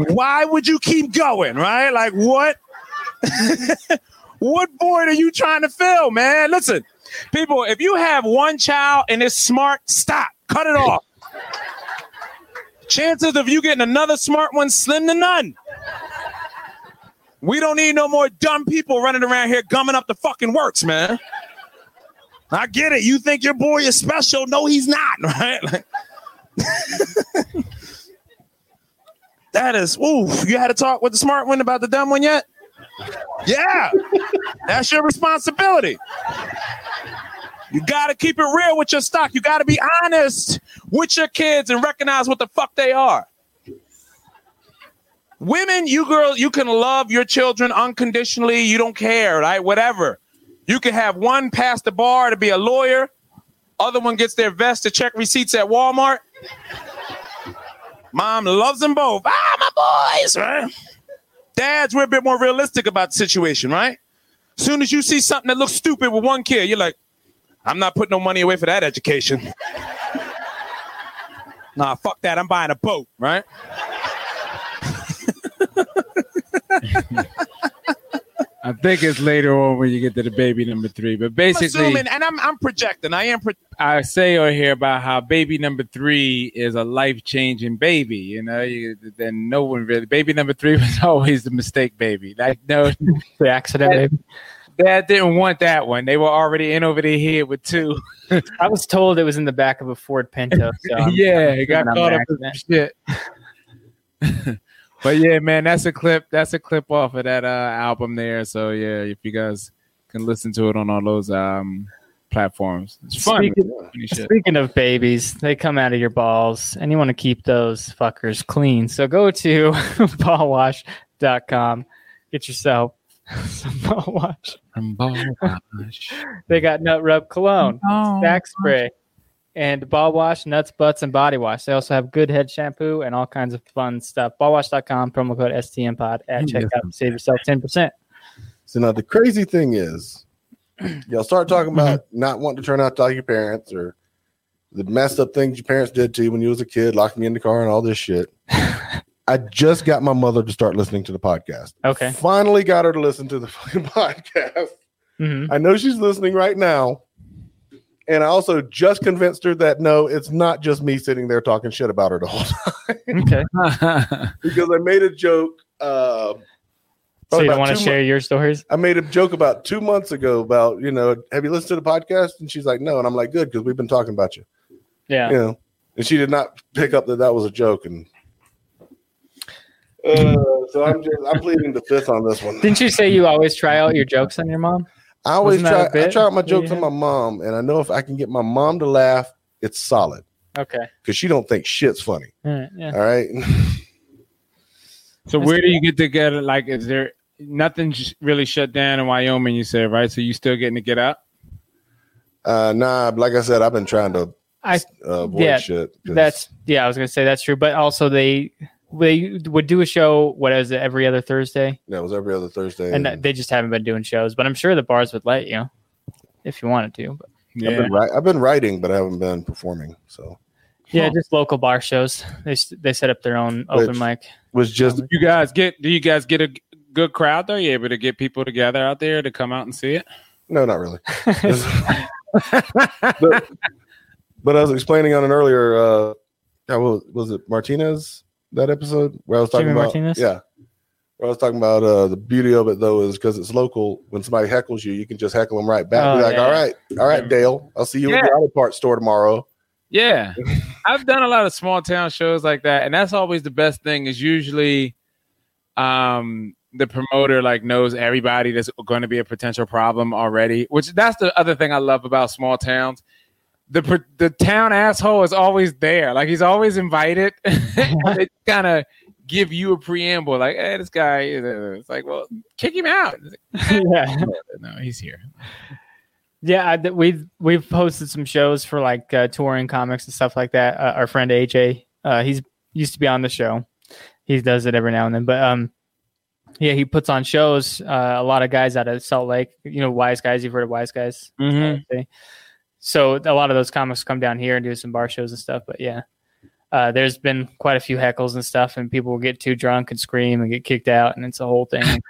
Why would you keep going? Right? Like what? what void are you trying to fill, man? Listen, people, if you have one child and it's smart, stop. Cut it off. Chances of you getting another smart one slim to none. We don't need no more dumb people running around here gumming up the fucking works, man. I get it. You think your boy is special? No, he's not, right? Like- that is, ooh, you had to talk with the smart one about the dumb one yet? Yeah, that's your responsibility. You got to keep it real with your stock. You got to be honest with your kids and recognize what the fuck they are. Women, you girls, you can love your children unconditionally. You don't care, right? Whatever. You can have one pass the bar to be a lawyer, other one gets their vest to check receipts at Walmart. Mom loves them both. Ah, my boys, right? Dads, we're a bit more realistic about the situation, right? Soon as you see something that looks stupid with one kid, you're like, I'm not putting no money away for that education. nah, fuck that. I'm buying a boat, right? I think it's later on when you get to the baby number three. But I'm basically, assuming, and I'm I'm projecting. I am. Pro- I say or hear about how baby number three is a life changing baby. You know, you, then no one really. Baby number three was always the mistake baby. Like no, The accident, baby. dad didn't want that one. They were already in over their head with two. I was told it was in the back of a Ford Pinto. So yeah, it got caught up in shit. But yeah, man, that's a clip. That's a clip off of that uh, album there. So yeah, if you guys can listen to it on all those um, platforms, it's fun. Speaking, speaking of babies, they come out of your balls, and you want to keep those fuckers clean. So go to ballwash.com. Get yourself some ball wash. From Ball Wash. They got nut rub cologne, back spray, and ball wash, nuts, butts, and body wash. They also have good head shampoo and all kinds of fun stuff. Ballwash.com, promo code STMPod at checkout. Save yourself 10%. So now the crazy thing is, y'all start talking Mm-hmm. about not wanting to turn out like your parents or the messed up things your parents did to you when you was a kid, locking you in the car and all this shit. I just got my mother to start listening to the podcast. Okay. Finally got her to listen to the fucking podcast. hmm I know she's listening right now. And I also just convinced her that no, it's not just me sitting there talking shit about her the whole time Okay. because I made a joke. Uh, So probably you about want to two share your stories? I made a joke about two months ago about, you know, have you listened to the podcast? And she's like, no. And I'm like, good, because we've been talking about you. Yeah. You know, and she did not pick up that that was a joke. And uh, so I'm just, I'm pleading the fifth on this one. Didn't you say you always try out your jokes on your mom? I always Wasn't try, I bit try out my jokes you on my mom, and I know if I can get my mom to laugh, it's solid Okay. because she don't think shit's funny. All right, yeah. All right. so where do you get together? Like, is there nothing really shut down in Wyoming? You said right. So you still getting to get out? Uh, nah, like I said, I've been trying to I uh, avoid Yeah, shit. 'cause- that's yeah. I was gonna say that's true, but also they they would do a show. What is it? Every other Thursday, Yeah, it was every other Thursday. and they just haven't been doing shows. But I'm sure the bars would let you if you wanted to. But I've, been wri- I've been writing, but I haven't been performing. So yeah, just local bar shows. They they set up their own open Which- mic. was just You guys get? Do you guys get a good crowd though? You able to get people together out there to come out and see it? no, not really. but, but I was explaining on an earlier, uh, how was, was it Martinez that episode where I was talking Jimmy about, Martinez? yeah, where I was talking about uh, the beauty of it though is because it's local. When somebody heckles you, you can just heckle them right back. Oh, Be like, yeah. all right, all right, Dale, I'll see you at Yeah. the auto parts store tomorrow. Yeah, I've done a lot of small town shows like that, and that's always the best thing. Is usually, um, the promoter like knows everybody that's going to be a potential problem already. Which that's the other thing I love about small towns. The the town asshole is always there. Like he's always invited. they kind of give you a preamble, like, "Hey, this guy." is-" It's like, well, kick him out. Yeah. no, he's here. Yeah, I, we've we've posted some shows for like uh, touring comics and stuff like that. Uh, our friend AJ, uh, he's used to be on the show. He does it every now and then, but um, yeah, he puts on shows. Uh, a lot of guys out of Salt Lake, you know, Wise Guys. You've heard of Wise Guys? Mhm. So a lot of those comics come down here and do some bar shows and stuff. But yeah, uh, there's been quite a few heckles and stuff, and people will get too drunk and scream and get kicked out, and it's a whole thing.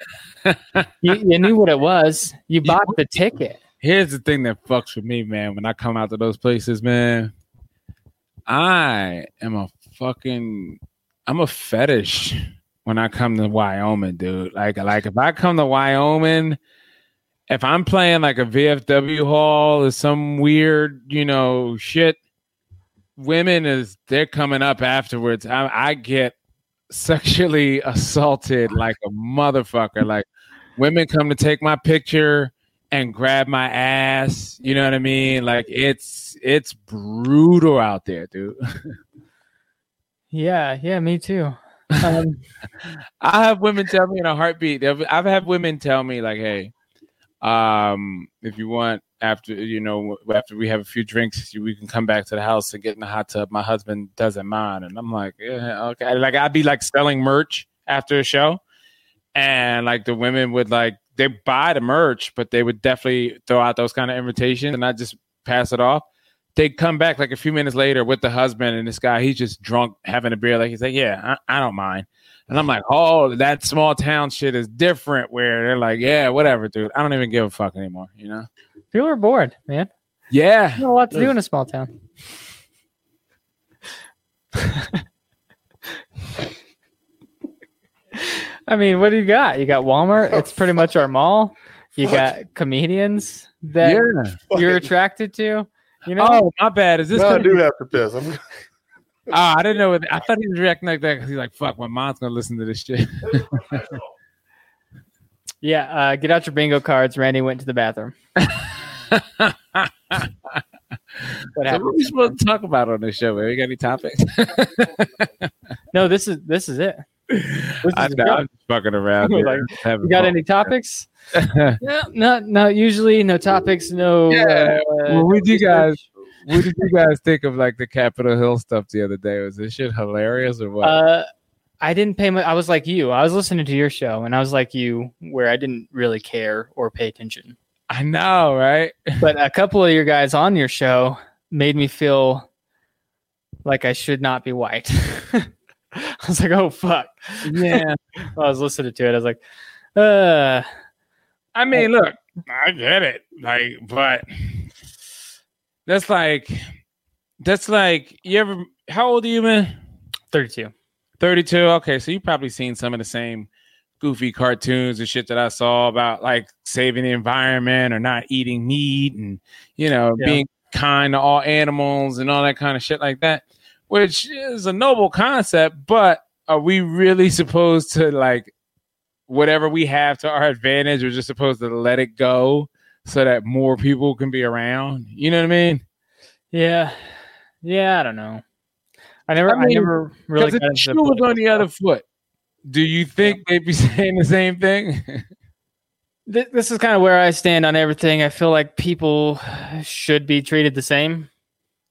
you, you knew what it was. You bought the ticket. Here's the thing that fucks with me, man. When I come out to those places, man, I am a fucking, I'm a fetish when I come to Wyoming, dude. Like, like if I come to Wyoming, if I'm playing like a VFW hall or some weird, you know, shit, women is they're coming up afterwards. I, I get sexually assaulted like a motherfucker. Like women come to take my picture and grab my ass. You know what I mean? Like it's it's brutal out there, dude. Yeah, yeah, me too. Um, I have women tell me in a heartbeat. I've, I've had women tell me like, "Hey, um, if you want, after you know, after we have a few drinks, we can come back to the house and get in the hot tub. My husband doesn't mind." And I'm like, "Yeah, okay." Like I'd be like selling merch after a show, and like the women would like they buy the merch, but they would definitely throw out those kind of invitations, and I just pass it off. They come back like a few minutes later with the husband and this guy. He's just drunk, having a beer. Like he's like, "Yeah, I, I don't mind." And I'm like, "Oh, that small town shit is different." Where they're like, "Yeah, whatever, dude. I don't even give a fuck anymore." You know? people are bored, man. Yeah. Not a lot to do in a small town. I mean, what do you got? You got Walmart. Oh, it's pretty much our mall. You got comedians that Yeah. you're attracted to. You know, Oh, my bad. Is this? No, I do be- have to piss. I'm, Oh, I didn't know. What, I thought he was reacting like that because he's like, "Fuck, my mom's gonna listen to this shit." yeah. Uh, get out your bingo cards. Randy went to the bathroom. What so what are we supposed to talk about on this show? Man? We got any topics? No, this is this is it. This is I the know, show. I'm just fucking around. Here. Having You got fun. any topics? no, not not usually. No topics. No. Yeah. uh, Well, what do you guys? What did you guys think of like the Capitol Hill stuff the other day? Was this shit hilarious or what? Uh, I didn't pay much. I was like you. I was listening to your show, and I was like you, where I didn't really care or pay attention. I know, right? But a couple of your guys on your show made me feel like I should not be white. I was like, oh fuck. Yeah. I was listening to it. I was like, uh, I mean, look, I get it. Like, but that's like, that's like, you ever, how old are you, man? thirty-two. 32. Okay. So you probably seen some of the same goofy cartoons and shit that I saw about like saving the environment or not eating meat and, you know, Yeah. being kind to all animals and all that kind of shit like that, which is a noble concept. But are we really supposed to like whatever we have to our advantage, we're just supposed to let it go so that more people can be around? You know what I mean? Yeah, yeah. I don't know. I never. I I, never really. Because if got the shoe was on the other foot, do you think they'd be saying the same thing? This is kind of where I stand on everything. I feel like people should be treated the same.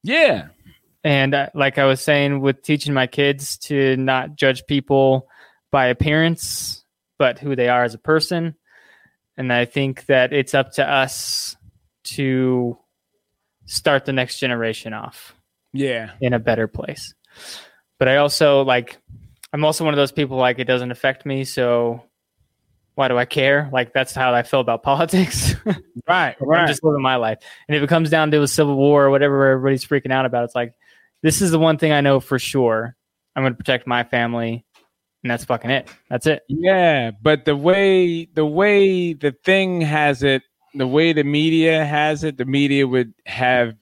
yeah. And uh, like I was saying, with teaching my kids to not judge people by appearance, but who they are as a person. And I think that it's up to us to start the next generation off Yeah. in a better place. But I also like, I'm also one of those people like it doesn't affect me. So why do I care? Like that's how I feel about politics. Right. I'm just living my life. And if it comes down to a civil war or whatever everybody's freaking out about, it's like, this is the one thing I know for sure. I'm going to protect my family. And that's fucking it. That's it. Yeah, but the way the way the thing has it, the way the media has it, the media would have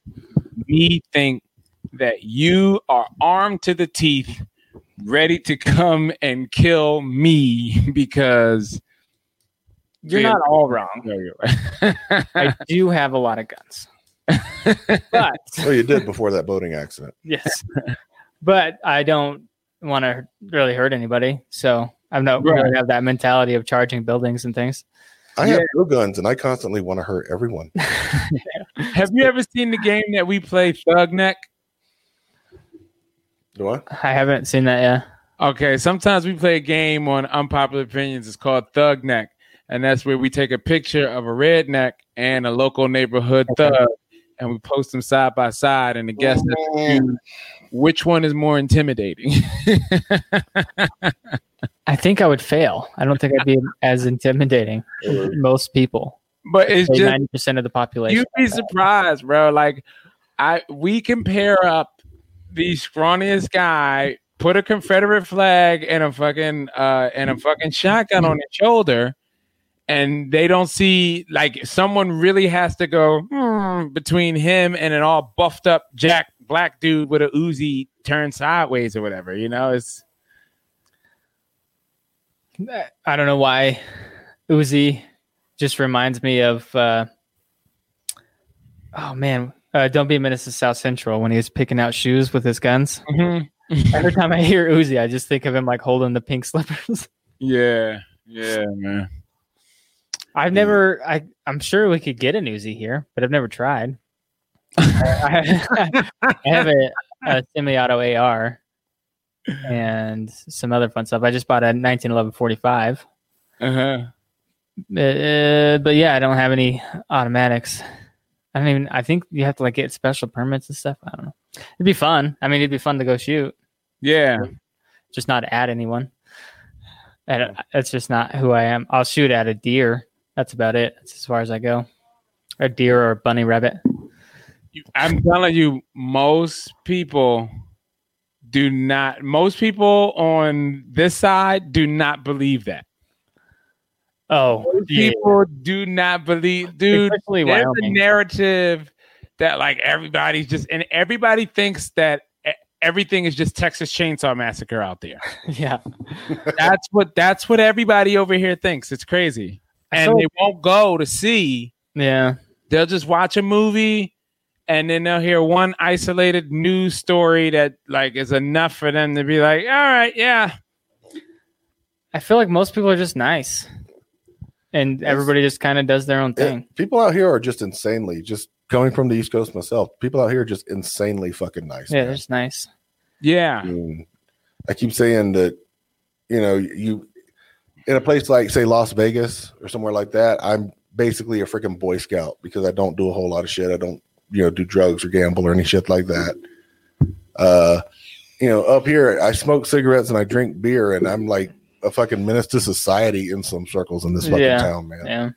me think that you are armed to the teeth, ready to come and kill me because You're not all wrong. No, you're right. I do have a lot of guns. But oh, you did before that boating accident. yes, but I don't want to really hurt anybody. So I don't Right. really have that mentality of charging buildings and things. I have no guns, and I constantly want to hurt everyone. Have you ever seen the game that we play, Thug Neck? Do I? I haven't seen that yet. Okay, sometimes we play a game on unpopular opinions. It's called Thug Neck, and that's where we take a picture of a redneck and a local neighborhood thug, and we post them side by side, and the guess has choose which one is more intimidating. I think I would fail. I don't think I'd be as intimidating as most people. but it's just Ninety percent of the population. you'd be surprised, bro. Like I we can pair up the scrawniest guy, put a Confederate flag and a fucking uh and a fucking shotgun on his shoulder, and they don't see like someone really has to go hmm, between him and an all buffed up jack black dude with a Uzi turned sideways or whatever. You know, it's I don't know why Uzi just reminds me of uh oh man, uh, don't be a menace to South Central when he was picking out shoes with his guns. Every time I hear Uzi, I just think of him like holding the pink slippers. yeah, yeah, man. I've never I I'm sure we could get an Uzi here, but I've never tried. I, I have a, a semi-auto AR and some other fun stuff. I just bought a 1911 45. Uh huh. Uh, but yeah, I don't have any automatics. I don't even. I think you have to like get special permits and stuff. I don't know. It'd be fun. I mean, it'd be fun to go shoot, Yeah. just not at anyone. And that's just not who I am. I'll shoot at a deer. That's about it. That's as far as I go. A deer or a bunny rabbit. I'm telling you, most people do not. Most people on this side do not believe that. Oh, yeah. People do not believe, dude. Especially There's a narrative that like everybody's just, and everybody thinks that everything is just Texas Chainsaw Massacre out there. yeah. That's what that's what everybody over here thinks. It's crazy, and So- they won't go to see. Yeah. They'll just watch a movie and then they'll hear one isolated news story that like is enough for them to be like, all right, yeah. I feel like most people are just nice. And everybody just kind of does their own Yeah, thing. people out here are just insanely just coming from the East Coast myself. People out here are just insanely fucking nice. Yeah, man. they're just nice. Yeah. I, mean, I keep saying that, you know, you in a place like say Las Vegas or somewhere like that, I'm basically a freaking Boy Scout because I don't do a whole lot of shit. I don't, you know, do drugs or gamble or any shit like that. Uh, you know, up here I smoke cigarettes and I drink beer and I'm like a fucking menace to society in some circles in this fucking Yeah. town, man. Yeah.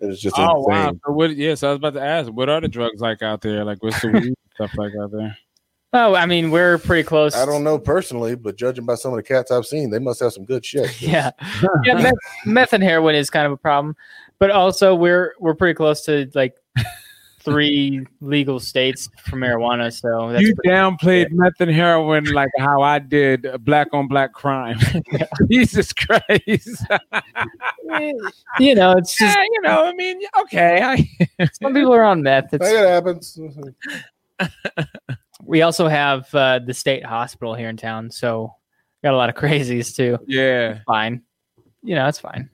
It's just Oh insane. wow. So what yes, I was about to ask, what are the drugs like out there? Like what's the weed stuff like out there? Oh, I mean, we're pretty close. I don't know personally, but judging by some of the cats I've seen, they must have some good shit. Yeah. yeah meth, meth and heroin is kind of a problem, but also we're we're pretty close to like three legal states for marijuana. So that's you pretty, downplayed meth and heroin like how I did black on black crime. Jesus Christ. you know, it's just yeah, you know, I mean, okay. I, some people are on meth. It's, It happens. We also have uh, the state hospital here in town, so got a lot of crazies too. yeah. Fine, you know, it's fine.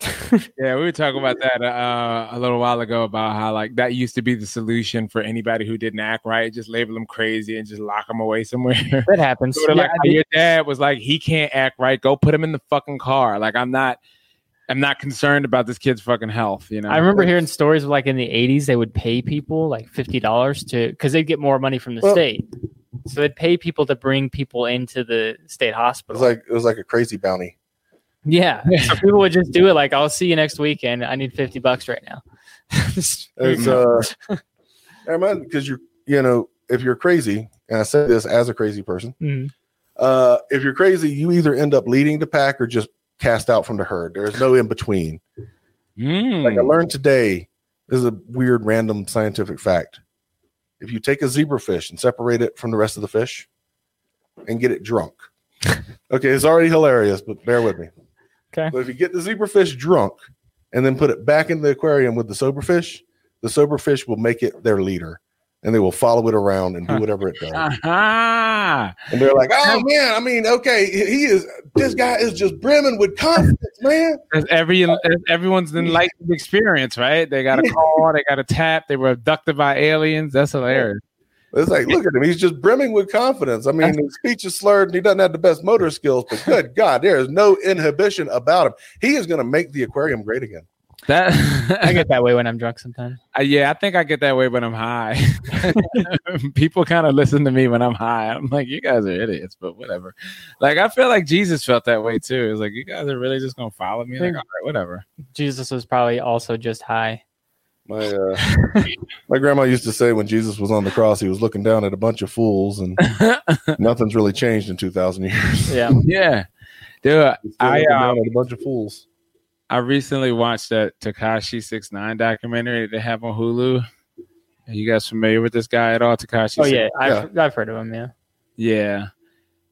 Yeah, we were talking about that uh, a little while ago about how like that used to be the solution for anybody who didn't act right, just label them crazy and just lock them away somewhere. That happens. sort of like Yeah, how your dad was like, he can't act right. Go put him in the fucking car. Like I'm not, I'm not concerned about this kid's fucking health. You know. I remember hearing stories of like in the 80s, they would pay people like $50 to because they'd get more money from the Well- state. So they'd pay people to bring people into the state hospital. It hospital. was like it was like a crazy bounty. yeah. So people would just do it like, I'll see you next weekend. I need 50 bucks right now. It's uh, because you're you know if you're crazy, and I say this as a crazy person, Mhm. uh, if you're crazy, you either end up leading the pack or just cast out from the herd. There's no in between. Mm. Like I learned today, this is a weird random scientific fact. If you take a zebrafish and separate it from the rest of the fish and get it drunk. Okay, it's already hilarious, but bear with me. Okay. But if you get the zebrafish drunk and then put it back in the aquarium with the sober fish, the sober fish will make it their leader. And they will follow it around and do whatever it does. Ah, And they're like, "Oh man, I mean, okay, he is. This guy is just brimming with confidence, man." That's every that's everyone's enlightened experience, right? They got a call, they got a tap, they were abducted by aliens. That's hilarious. It's like, look at him. He's just brimming with confidence. I mean, his speech is slurred and he doesn't have the best motor skills, but good God, there is no inhibition about him. He is going to make the aquarium great again. That I get that way when I'm drunk sometimes. Uh, yeah, I think I get that way when I'm high. People kind of listen to me when I'm high. I'm like, you guys are idiots, but whatever. Like, I feel like Jesus felt that way too. It's like, you guys are really just gonna follow me. Like, all right, whatever. Jesus was probably also just high. My uh, my grandma used to say when Jesus was on the cross, he was looking down at a bunch of fools, and nothing's really changed in two thousand years. Yeah. yeah, dude. I looking uh, at a bunch of fools. I recently watched that Tekashi Six Nine documentary that they have on Hulu. Are you guys familiar with this guy at all, Tekashi? Oh yeah, I've, I've heard of him. Yeah. Yeah.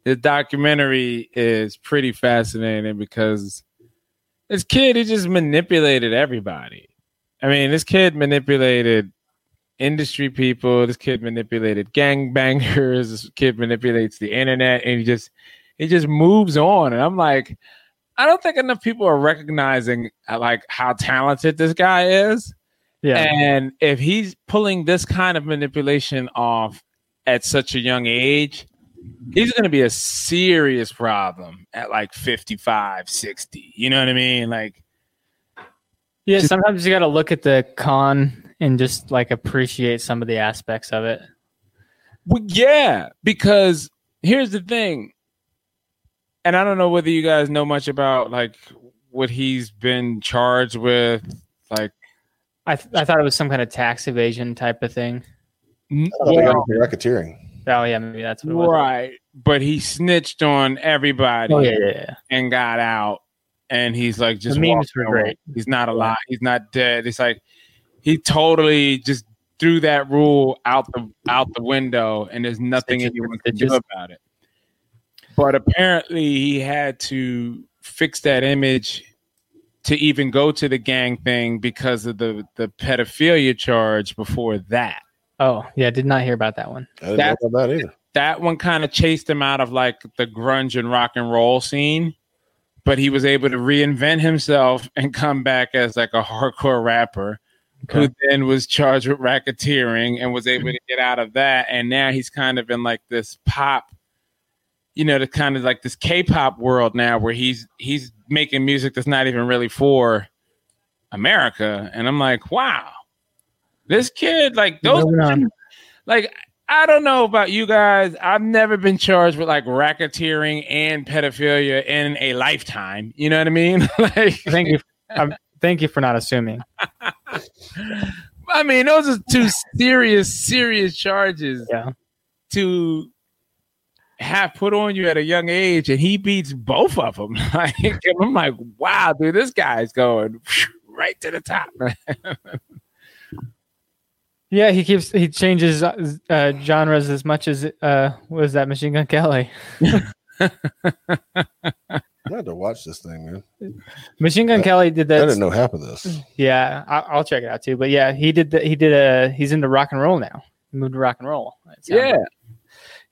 The documentary is pretty fascinating because this kid, he just manipulated everybody. I mean, this kid manipulated industry people. This kid manipulated gangbangers. This kid manipulates the internet, and he just he just moves on. And I'm like, I don't think enough people are recognizing uh, like how talented this guy is. Yeah. And if he's pulling this kind of manipulation off at such a young age, he's going to be a serious problem at like 55, 60. You know what I mean? Like, yeah. Sometimes you got to look at the con and just like appreciate some of the aspects of it. well, yeah, because here's the thing. And I don't know whether you guys know much about like what he's been charged with. Like, I th- I thought it was some kind of tax evasion type of thing. I thought they got him for racketeering. Oh yeah, maybe that's what it was. right. But he snitched on everybody Oh yeah, yeah, yeah. and got out. And he's like, just The memes were great. He's not alive. He's not dead. It's like he totally just threw that rule out the out the window, and there's nothing Stitches anyone with can do about it. But apparently, he had to fix that image to even go to the gang thing because of the the pedophilia charge before that. Oh yeah, did not hear about that one. I didn't That's- know about that either. that one kind of chased him out of like the grunge and rock and roll scene, but he was able to reinvent himself and come back as like a hardcore rapper who then was charged with racketeering and was able to get out of that. And now he's kind of in like this pop, you know, the kind of like this K-pop world now where he's he's making music that's not even really for America. And I'm like, wow, this kid, like those like I don't know about you guys. I've never been charged with like racketeering and pedophilia in a lifetime. You know what I mean? like, Thank you. Um, thank you for not assuming. I mean, those are two serious, serious charges Yeah. to have put on you at a young age, and he beats both of them. Like, I'm like, wow, dude, this guy's going right to the top. Yeah, he keeps he changes uh, uh, genres as much as uh was that Machine Gun Kelly. I had to watch this thing, man. Machine Gun I- Kelly did that. I didn't know half of this. Yeah, I, I'll check it out too. But yeah, he did. The, he did a. He's into rock and roll now. He moved to rock and roll. yeah, like.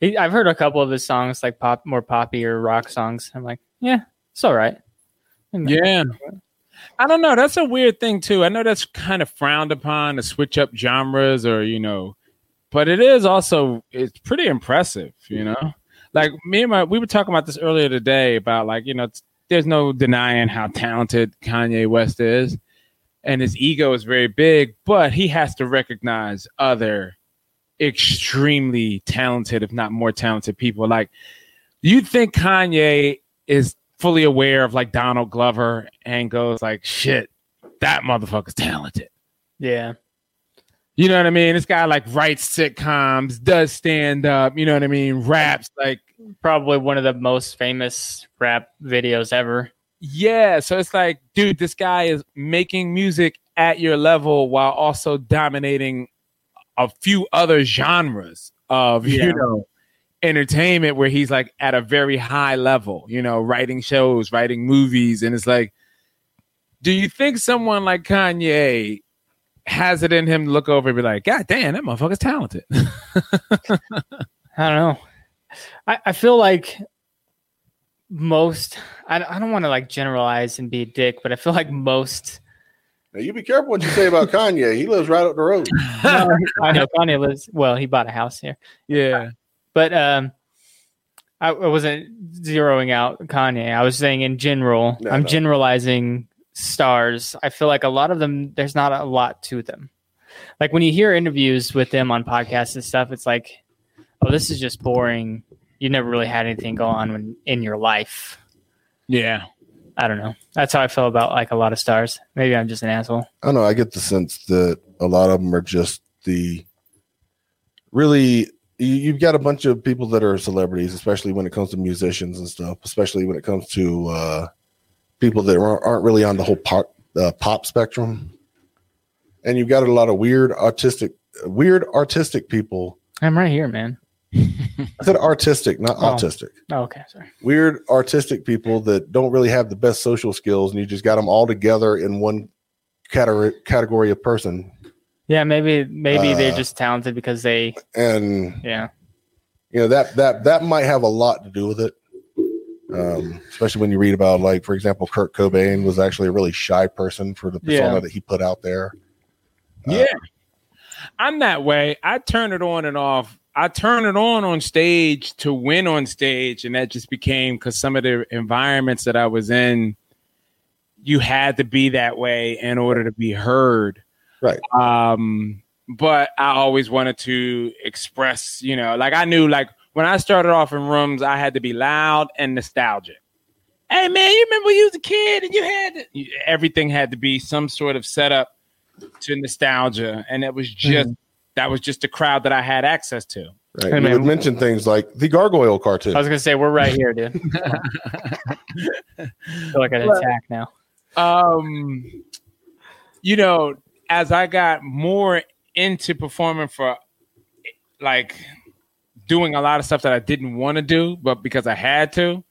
He, I've heard a couple of his songs, like pop, more poppy or rock songs. I'm like, yeah, it's all right. Yeah. I don't know. That's a weird thing too. I know that's kind of frowned upon to switch up genres or, you know, but it is also it's pretty impressive, you know. Like me and my we were talking about this earlier today about like, you know, it's, there's no denying how talented Kanye West is and his ego is very big, but he has to recognize other extremely talented if not more talented people. Like you'd think Kanye is fully aware of like Donald Glover and goes like, shit, that motherfucker's talented. Yeah, You know what I mean? This guy like writes sitcoms, does stand up, you know what I mean? Raps like, probably one of the most famous rap videos ever. yeah. So it's like, dude, this guy is making music at your level while also dominating a few other genres of, Yeah. you know, entertainment where he's like at a very high level, you know, writing shows, writing movies. And it's like, do you think someone like Kanye has it in him to look over and be like, God damn, that motherfucker's talented. I don't know. I, I feel like most. I, I don't want to like generalize and be a dick, but I feel like most. Now you be careful what you say about Kanye. He lives right up the road. I know Kanye lives. Well, he bought a house here, yeah. but um, I, I wasn't zeroing out Kanye. I was saying in general. No, I'm no. generalizing stars. I feel like a lot of them. There's not a lot to them. Like when you hear interviews with them on podcasts and stuff, it's like, oh, this is just boring. You never really had anything go on when, in your life. Yeah. I don't know. That's how I feel about like a lot of stars. Maybe I'm just an asshole. I don't know. I get the sense that a lot of them are just the really. You, you've got a bunch of people that are celebrities, especially when it comes to musicians and stuff. Especially when it comes to uh, people that aren't, aren't really on the whole pop uh, pop spectrum. And you've got a lot of weird autistic, weird artistic people. I'm right here, man. I said artistic, not Oh. autistic. Oh, okay, sorry. Weird artistic people that don't really have the best social skills, and you just got them all together in one category category of person. Yeah, maybe maybe they're Uh, just talented because they And yeah. you know that that that might have a lot to do with it um especially when you read about like for example kurt cobain was actually a really shy person for the persona Yeah. that he put out there Yeah. I'm that way. I turn it on and off. I turn it on on stage to win on stage. And that just became because some of the environments that I was in, you had to be that way in order to be heard. Right. Um, but I always wanted to express, you know, like I knew like when I started off in rooms, I had to be loud and nostalgic. Hey man, you remember when you was a kid and you had to, everything had to be some sort of setup to nostalgia, and it was just that was just a crowd that I had access to. right Hey, you man. would mention things like the gargoyle cartoon I was gonna say we're right here, dude. I feel like an attack now. Um, you know, as I got more into performing for, like, doing a lot of stuff that I didn't want to do, but because I had to,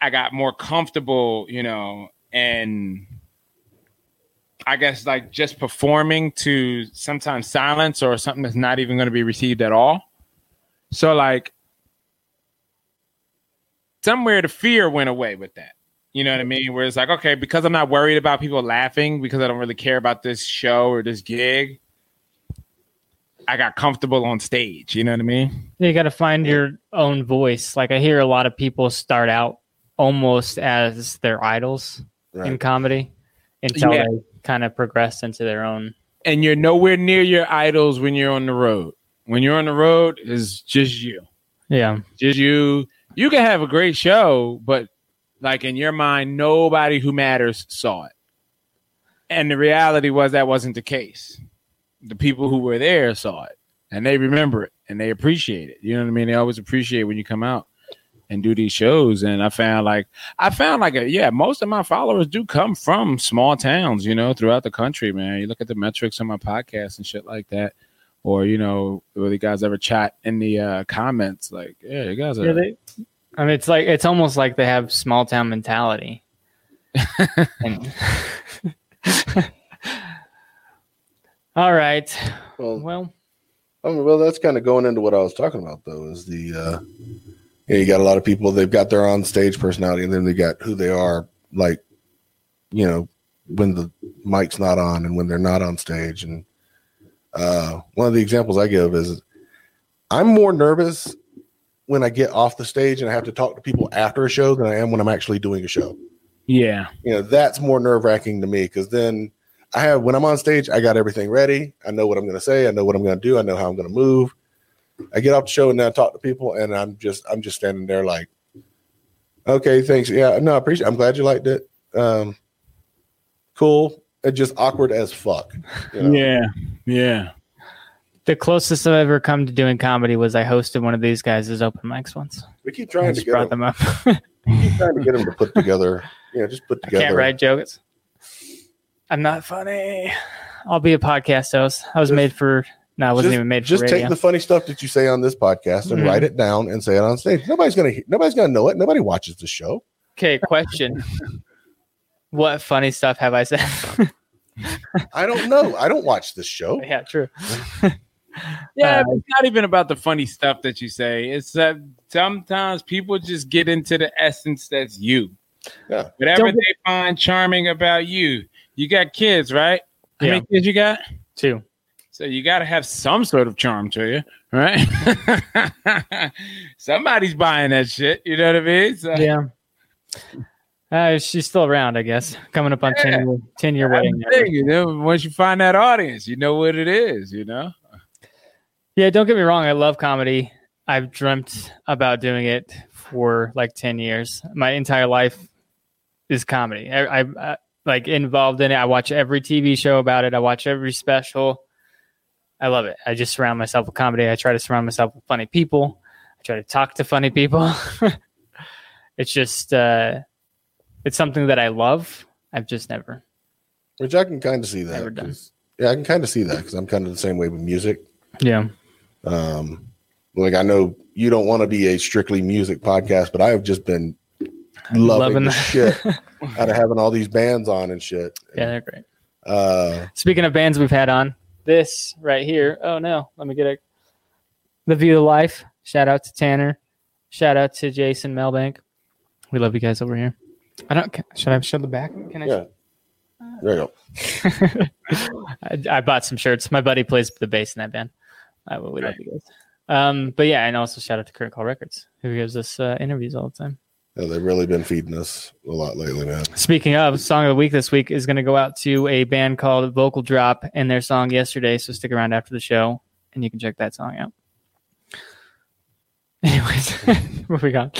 I got more comfortable, you know, and I guess like just performing to sometimes silence or something that's not even going to be received at all. So like somewhere the fear went away with that. You know what I mean? Where it's like, okay, because I'm not worried about people laughing because I don't really care about this show or this gig, I got comfortable on stage. You know what I mean? You got to find your own voice. Like I hear a lot of people start out almost as their idols in comedy until Yeah. they kind of progress into their own. And you're nowhere near your idols when you're on the road. When you're on the road, is just you. Yeah, Just you. You can have a great show, but like in your mind, nobody who matters saw it. And the reality was that wasn't the case. The people who were there saw it and they remember it and they appreciate it. You know what I mean? They always appreciate when you come out and do these shows. And I found like I found like a, yeah, most of my followers do come from small towns, you know, throughout the country, man. You look at the metrics on my podcast and shit like that. Or, you know, whether you guys ever chat in the uh, comments, like, yeah, you guys are yeah. They, I mean, it's like it's almost like they have small town mentality. And- All right. well, Well, I mean, well that's kind of going into what i was talking about though is the uh you, know, you got a lot of people they've got their on stage personality and then they got who they are like you know when the mic's not on and when they're not on stage and uh one of the examples i give is i'm more nervous when i get off the stage and i have to talk to people after a show than i am when i'm actually doing a show yeah. you know that's more nerve wracking to me because then I have when I'm on stage, I got everything ready. I know what I'm going to say. I know what I'm going to do. I know how I'm going to move. I get off the show and then I talk to people, and I'm just I'm just standing there like, okay, thanks. Yeah, no, I appreciate. I'm glad you liked it. Um, cool. It's just awkward as fuck. you know? Yeah. Yeah. the closest I've ever come to doing comedy was I hosted one of these guys' open mics once. We keep I trying to just get brought them, them up. keep trying to get them to put together. You know, just put I together. can't write jokes. I'm not funny. I'll be a podcast host. I was Just- made for. No, I wasn't just, even made for just radio. take the funny stuff that you say on this podcast and Mhm. write it down and say it on stage. Nobody's gonna nobody's gonna know it. Nobody watches the show. okay, question. what funny stuff have I said? I don't know. I don't watch this show. yeah, true. Yeah, Uh, it's not even about the funny stuff that you say. It's that sometimes people just get into the essence that's you. Yeah. Whatever Don't- they find charming about you. You got kids, right? How Yeah. many kids you got? Two. So you got to have some sort of charm to you, right? Somebody's buying that shit. You know what I mean? So, Yeah. Uh, she's still around, I guess. Coming up on Yeah. 10 year, 10 year wedding. thing, you know, once you find that audience, you know what it is. You know. Yeah, don't get me wrong. I love comedy. I've dreamt about doing it for like 10 years. My entire life is comedy. I, I, I like involved in it. I watch every TV show about it. I watch every special. I love it. I just surround myself with comedy. I try to surround myself with funny people. I try to talk to funny people. it's just, uh, it's something that I love. I've just never. Which I can kind of see that. Never done. Yeah, I can kind of see that because I'm kind of the same way with music. Yeah. Um, like I know you don't want to be a strictly music podcast, but I have just been loving, Loving the that. shit out of having all these bands on and shit. Yeah, they're great. Uh, Speaking of bands we've had on, this right here. Oh no, let me get a the view of life. Shout out to Tanner. Shout out to Jason Melbank. We love you guys over here. I don't. can- Should I show the back? Can I? yeah. There you go. I, I bought some shirts. My buddy plays the bass in that band. I we love you guys. Um, but yeah, and also shout out to Current Call Records, who gives us uh, interviews all the time. Yeah, they've really been feeding us a lot lately, man. Speaking of, song of the week this week is going to go out to a band called Vocal Drop and their song Yesterday. So stick around after the show and you can check that song out. Anyways, moving on.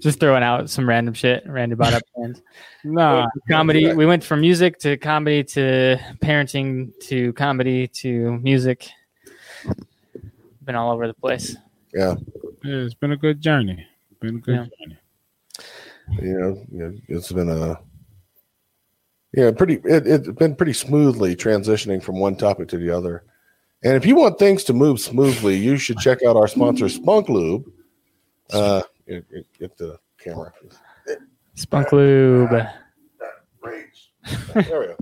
Just throwing out some random shit, random brought up bands. No, Comedy. We went from music to comedy to parenting to comedy to music. Been all over the place. Yeah, it's been a good journey. Been a good Yeah. journey. You know, it's been a yeah, pretty. It, it's been pretty smoothly transitioning from one topic to the other. And if you want things to move smoothly, you should check out our sponsor, Spunk Lube. Uh, get, get- get the camera. Spunk Lube. There we go.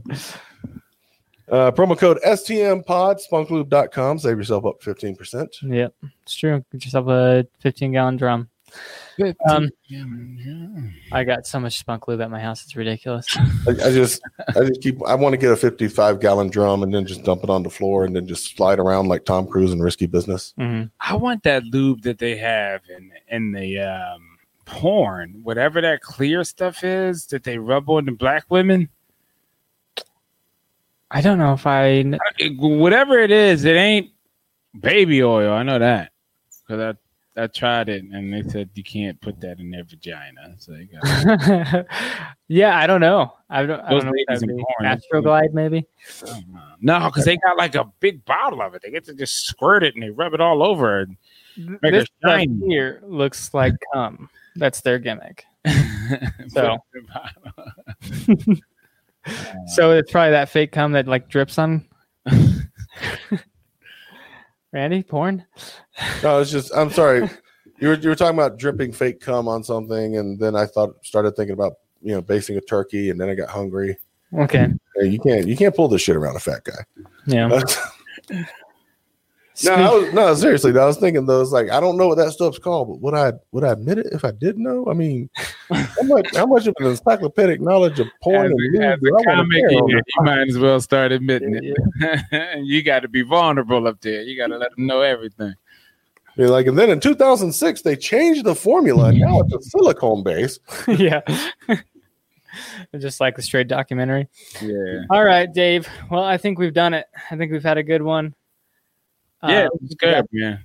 Uh, promo code STM Pod, spunklube.com. Save yourself up 15%. Yep, it's true. Get yourself a 15 gallon drum. Um, I got so much spunk lube at my house; it's ridiculous. I, I just, I just keep, I want to get a 55 gallon drum and then just dump it on the floor and then just slide around like Tom Cruise in Risky Business. hmm I want that lube that they have in in the um, porn, whatever that clear stuff is that they rub on the black women. I don't know if I. whatever it is, it ain't baby oil. I know that because I I tried it and they said you can't put that in their vagina. So you got yeah, I don't know. I don't. I don't know. What ladies that in would be. Astroglide, maybe. Oh, no, because they got like a big bottle of it. They get to just squirt it and they rub it all over. it. Make This stuff here looks like cum. That's their gimmick. So- uh, So it's probably that fake cum that like drips on. Randy, porn. No, it's just, I'm sorry. You were, you were talking about dripping fake cum on something. And then I thought, started thinking about, you know, basting a turkey. And then I got hungry. Okay. You can't, you can't pull this shit around a fat guy. Yeah. no, I was, no, seriously. I was thinking though, it's like I don't know what that stuff's called, but would I would I admit it if I did know? I mean, how much how much of an encyclopedic knowledge of porn As and a, as a comic, you, you might as well start admitting it. you got to be vulnerable up there. You got to let them know everything. You're like, and then in 2006 they changed the formula, and now it's a silicone base. yeah. Just like the straight documentary. Yeah, All right, Dave. Well, I think we've done it. I think we've had a good one. Yeah, it's good, man.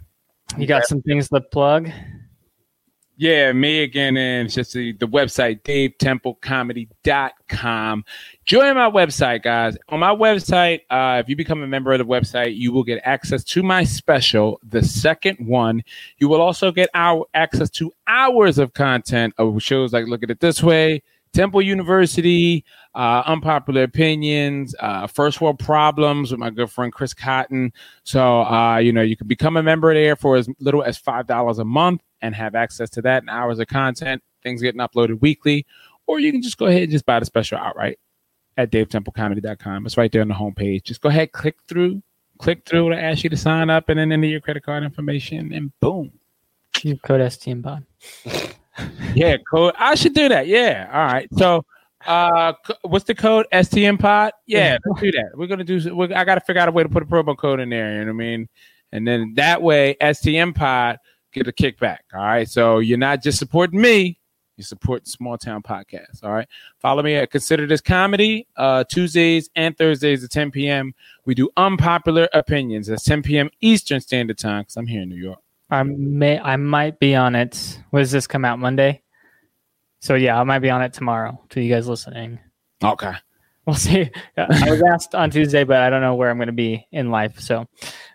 you got some things to plug. Yeah, me again, and it's just the, the website, davetemplecomedy.com. Join my website, guys. On my website, uh, if you become a member of the website, you will get access to my special, the second one. You will also get our access to hours of content of shows like Look at It This Way, Temple University, uh, Unpopular Opinions, uh, First World Problems with my good friend Chris Cotton. So, uh, you know, you can become a member there for as little as $5 a month and have access to that and hours of content, things getting uploaded weekly. Or you can just go ahead and just buy the special outright at davetemplecomedy.com. It's right there on the homepage. Just go ahead, click through, click through to ask you to sign up, and then enter your credit card information, and boom. You code STM pod. Yeah, code. I should do that. Yeah. All right. So, uh, what's the code? STM Pod. Yeah, let's do that. We're gonna do. We're, I got to figure out a way to put a promo code in there. You know what I mean? And then that way, STM Pod get a kickback. All right. So you're not just supporting me. You support Small Town Podcast. All right. Follow me at Consider This Comedy. Uh, Tuesdays and Thursdays at 10 p.m. We do unpopular opinions. That's 10 p.m. Eastern Standard Time because I'm here in New York. I may I might be on it. When does this come out Monday? So yeah, I might be on it tomorrow. To you guys listening, Okay. we'll see. I was asked on Tuesday, but I don't know where I'm going to be in life. So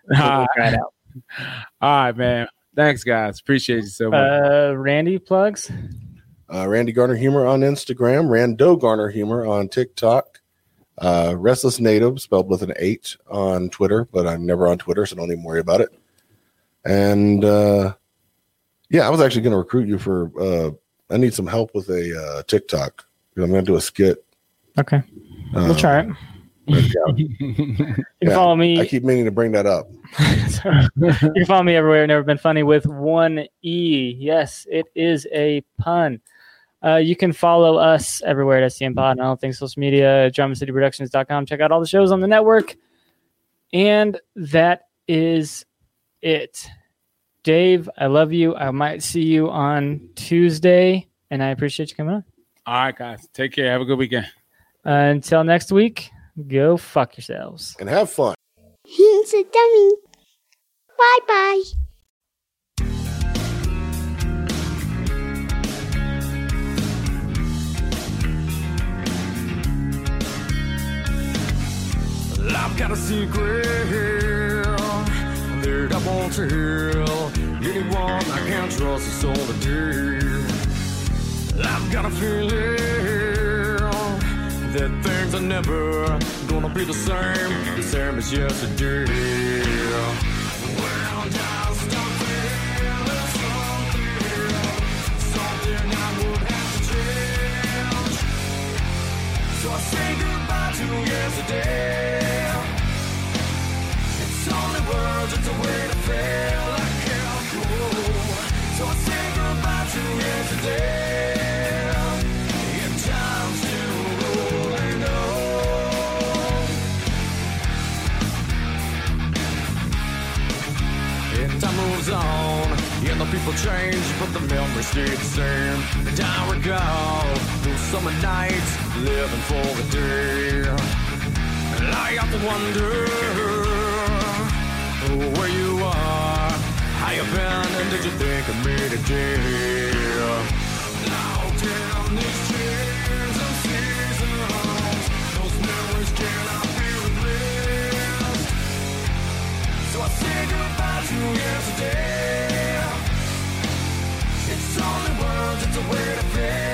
we'll All try it out. right, man. Thanks, guys. Appreciate you so much. Uh, Randy plugs. Uh, Randy Garner Humor on Instagram, Rando Garner Humor on TikTok, uh, Restless Native spelled with an eight on Twitter, but I'm never on Twitter, so don't even worry about it. And uh, yeah, I was actually going to recruit you for. I need some help with a uh, TikTok. I'm going to do a skit. Okay, we'll try it. You can Yeah, follow me. I keep meaning to bring that up. you can follow me everywhere. Never been funny with one e. Yes, it is a pun. Uh, you can follow us everywhere at STM Pod and all things social media, drumcityproductions.com. Check out all the shows on the network. And that is it. Dave, I love you. I might see you on Tuesday, and I appreciate you coming on. All right, guys. Take care. Have a good weekend. Uh, until next week, go fuck yourselves. And have fun. He's a dummy. Bye bye. Well, I've got a secret I won't tell anyone I can't trust. It's all the deal. I've got a feeling that things are never gonna be the same, the same as yesterday. Well, just feeling something, something I would have to change. I say goodbye to yesterday. People change, but the memories stay the same. And I recall those summer nights, living for the day. And I to wonder where you are, how you been, and did you think of me today? Now down these chains and seasons, those memories cannot be replaced. So I say goodbye to yesterday. Where word of.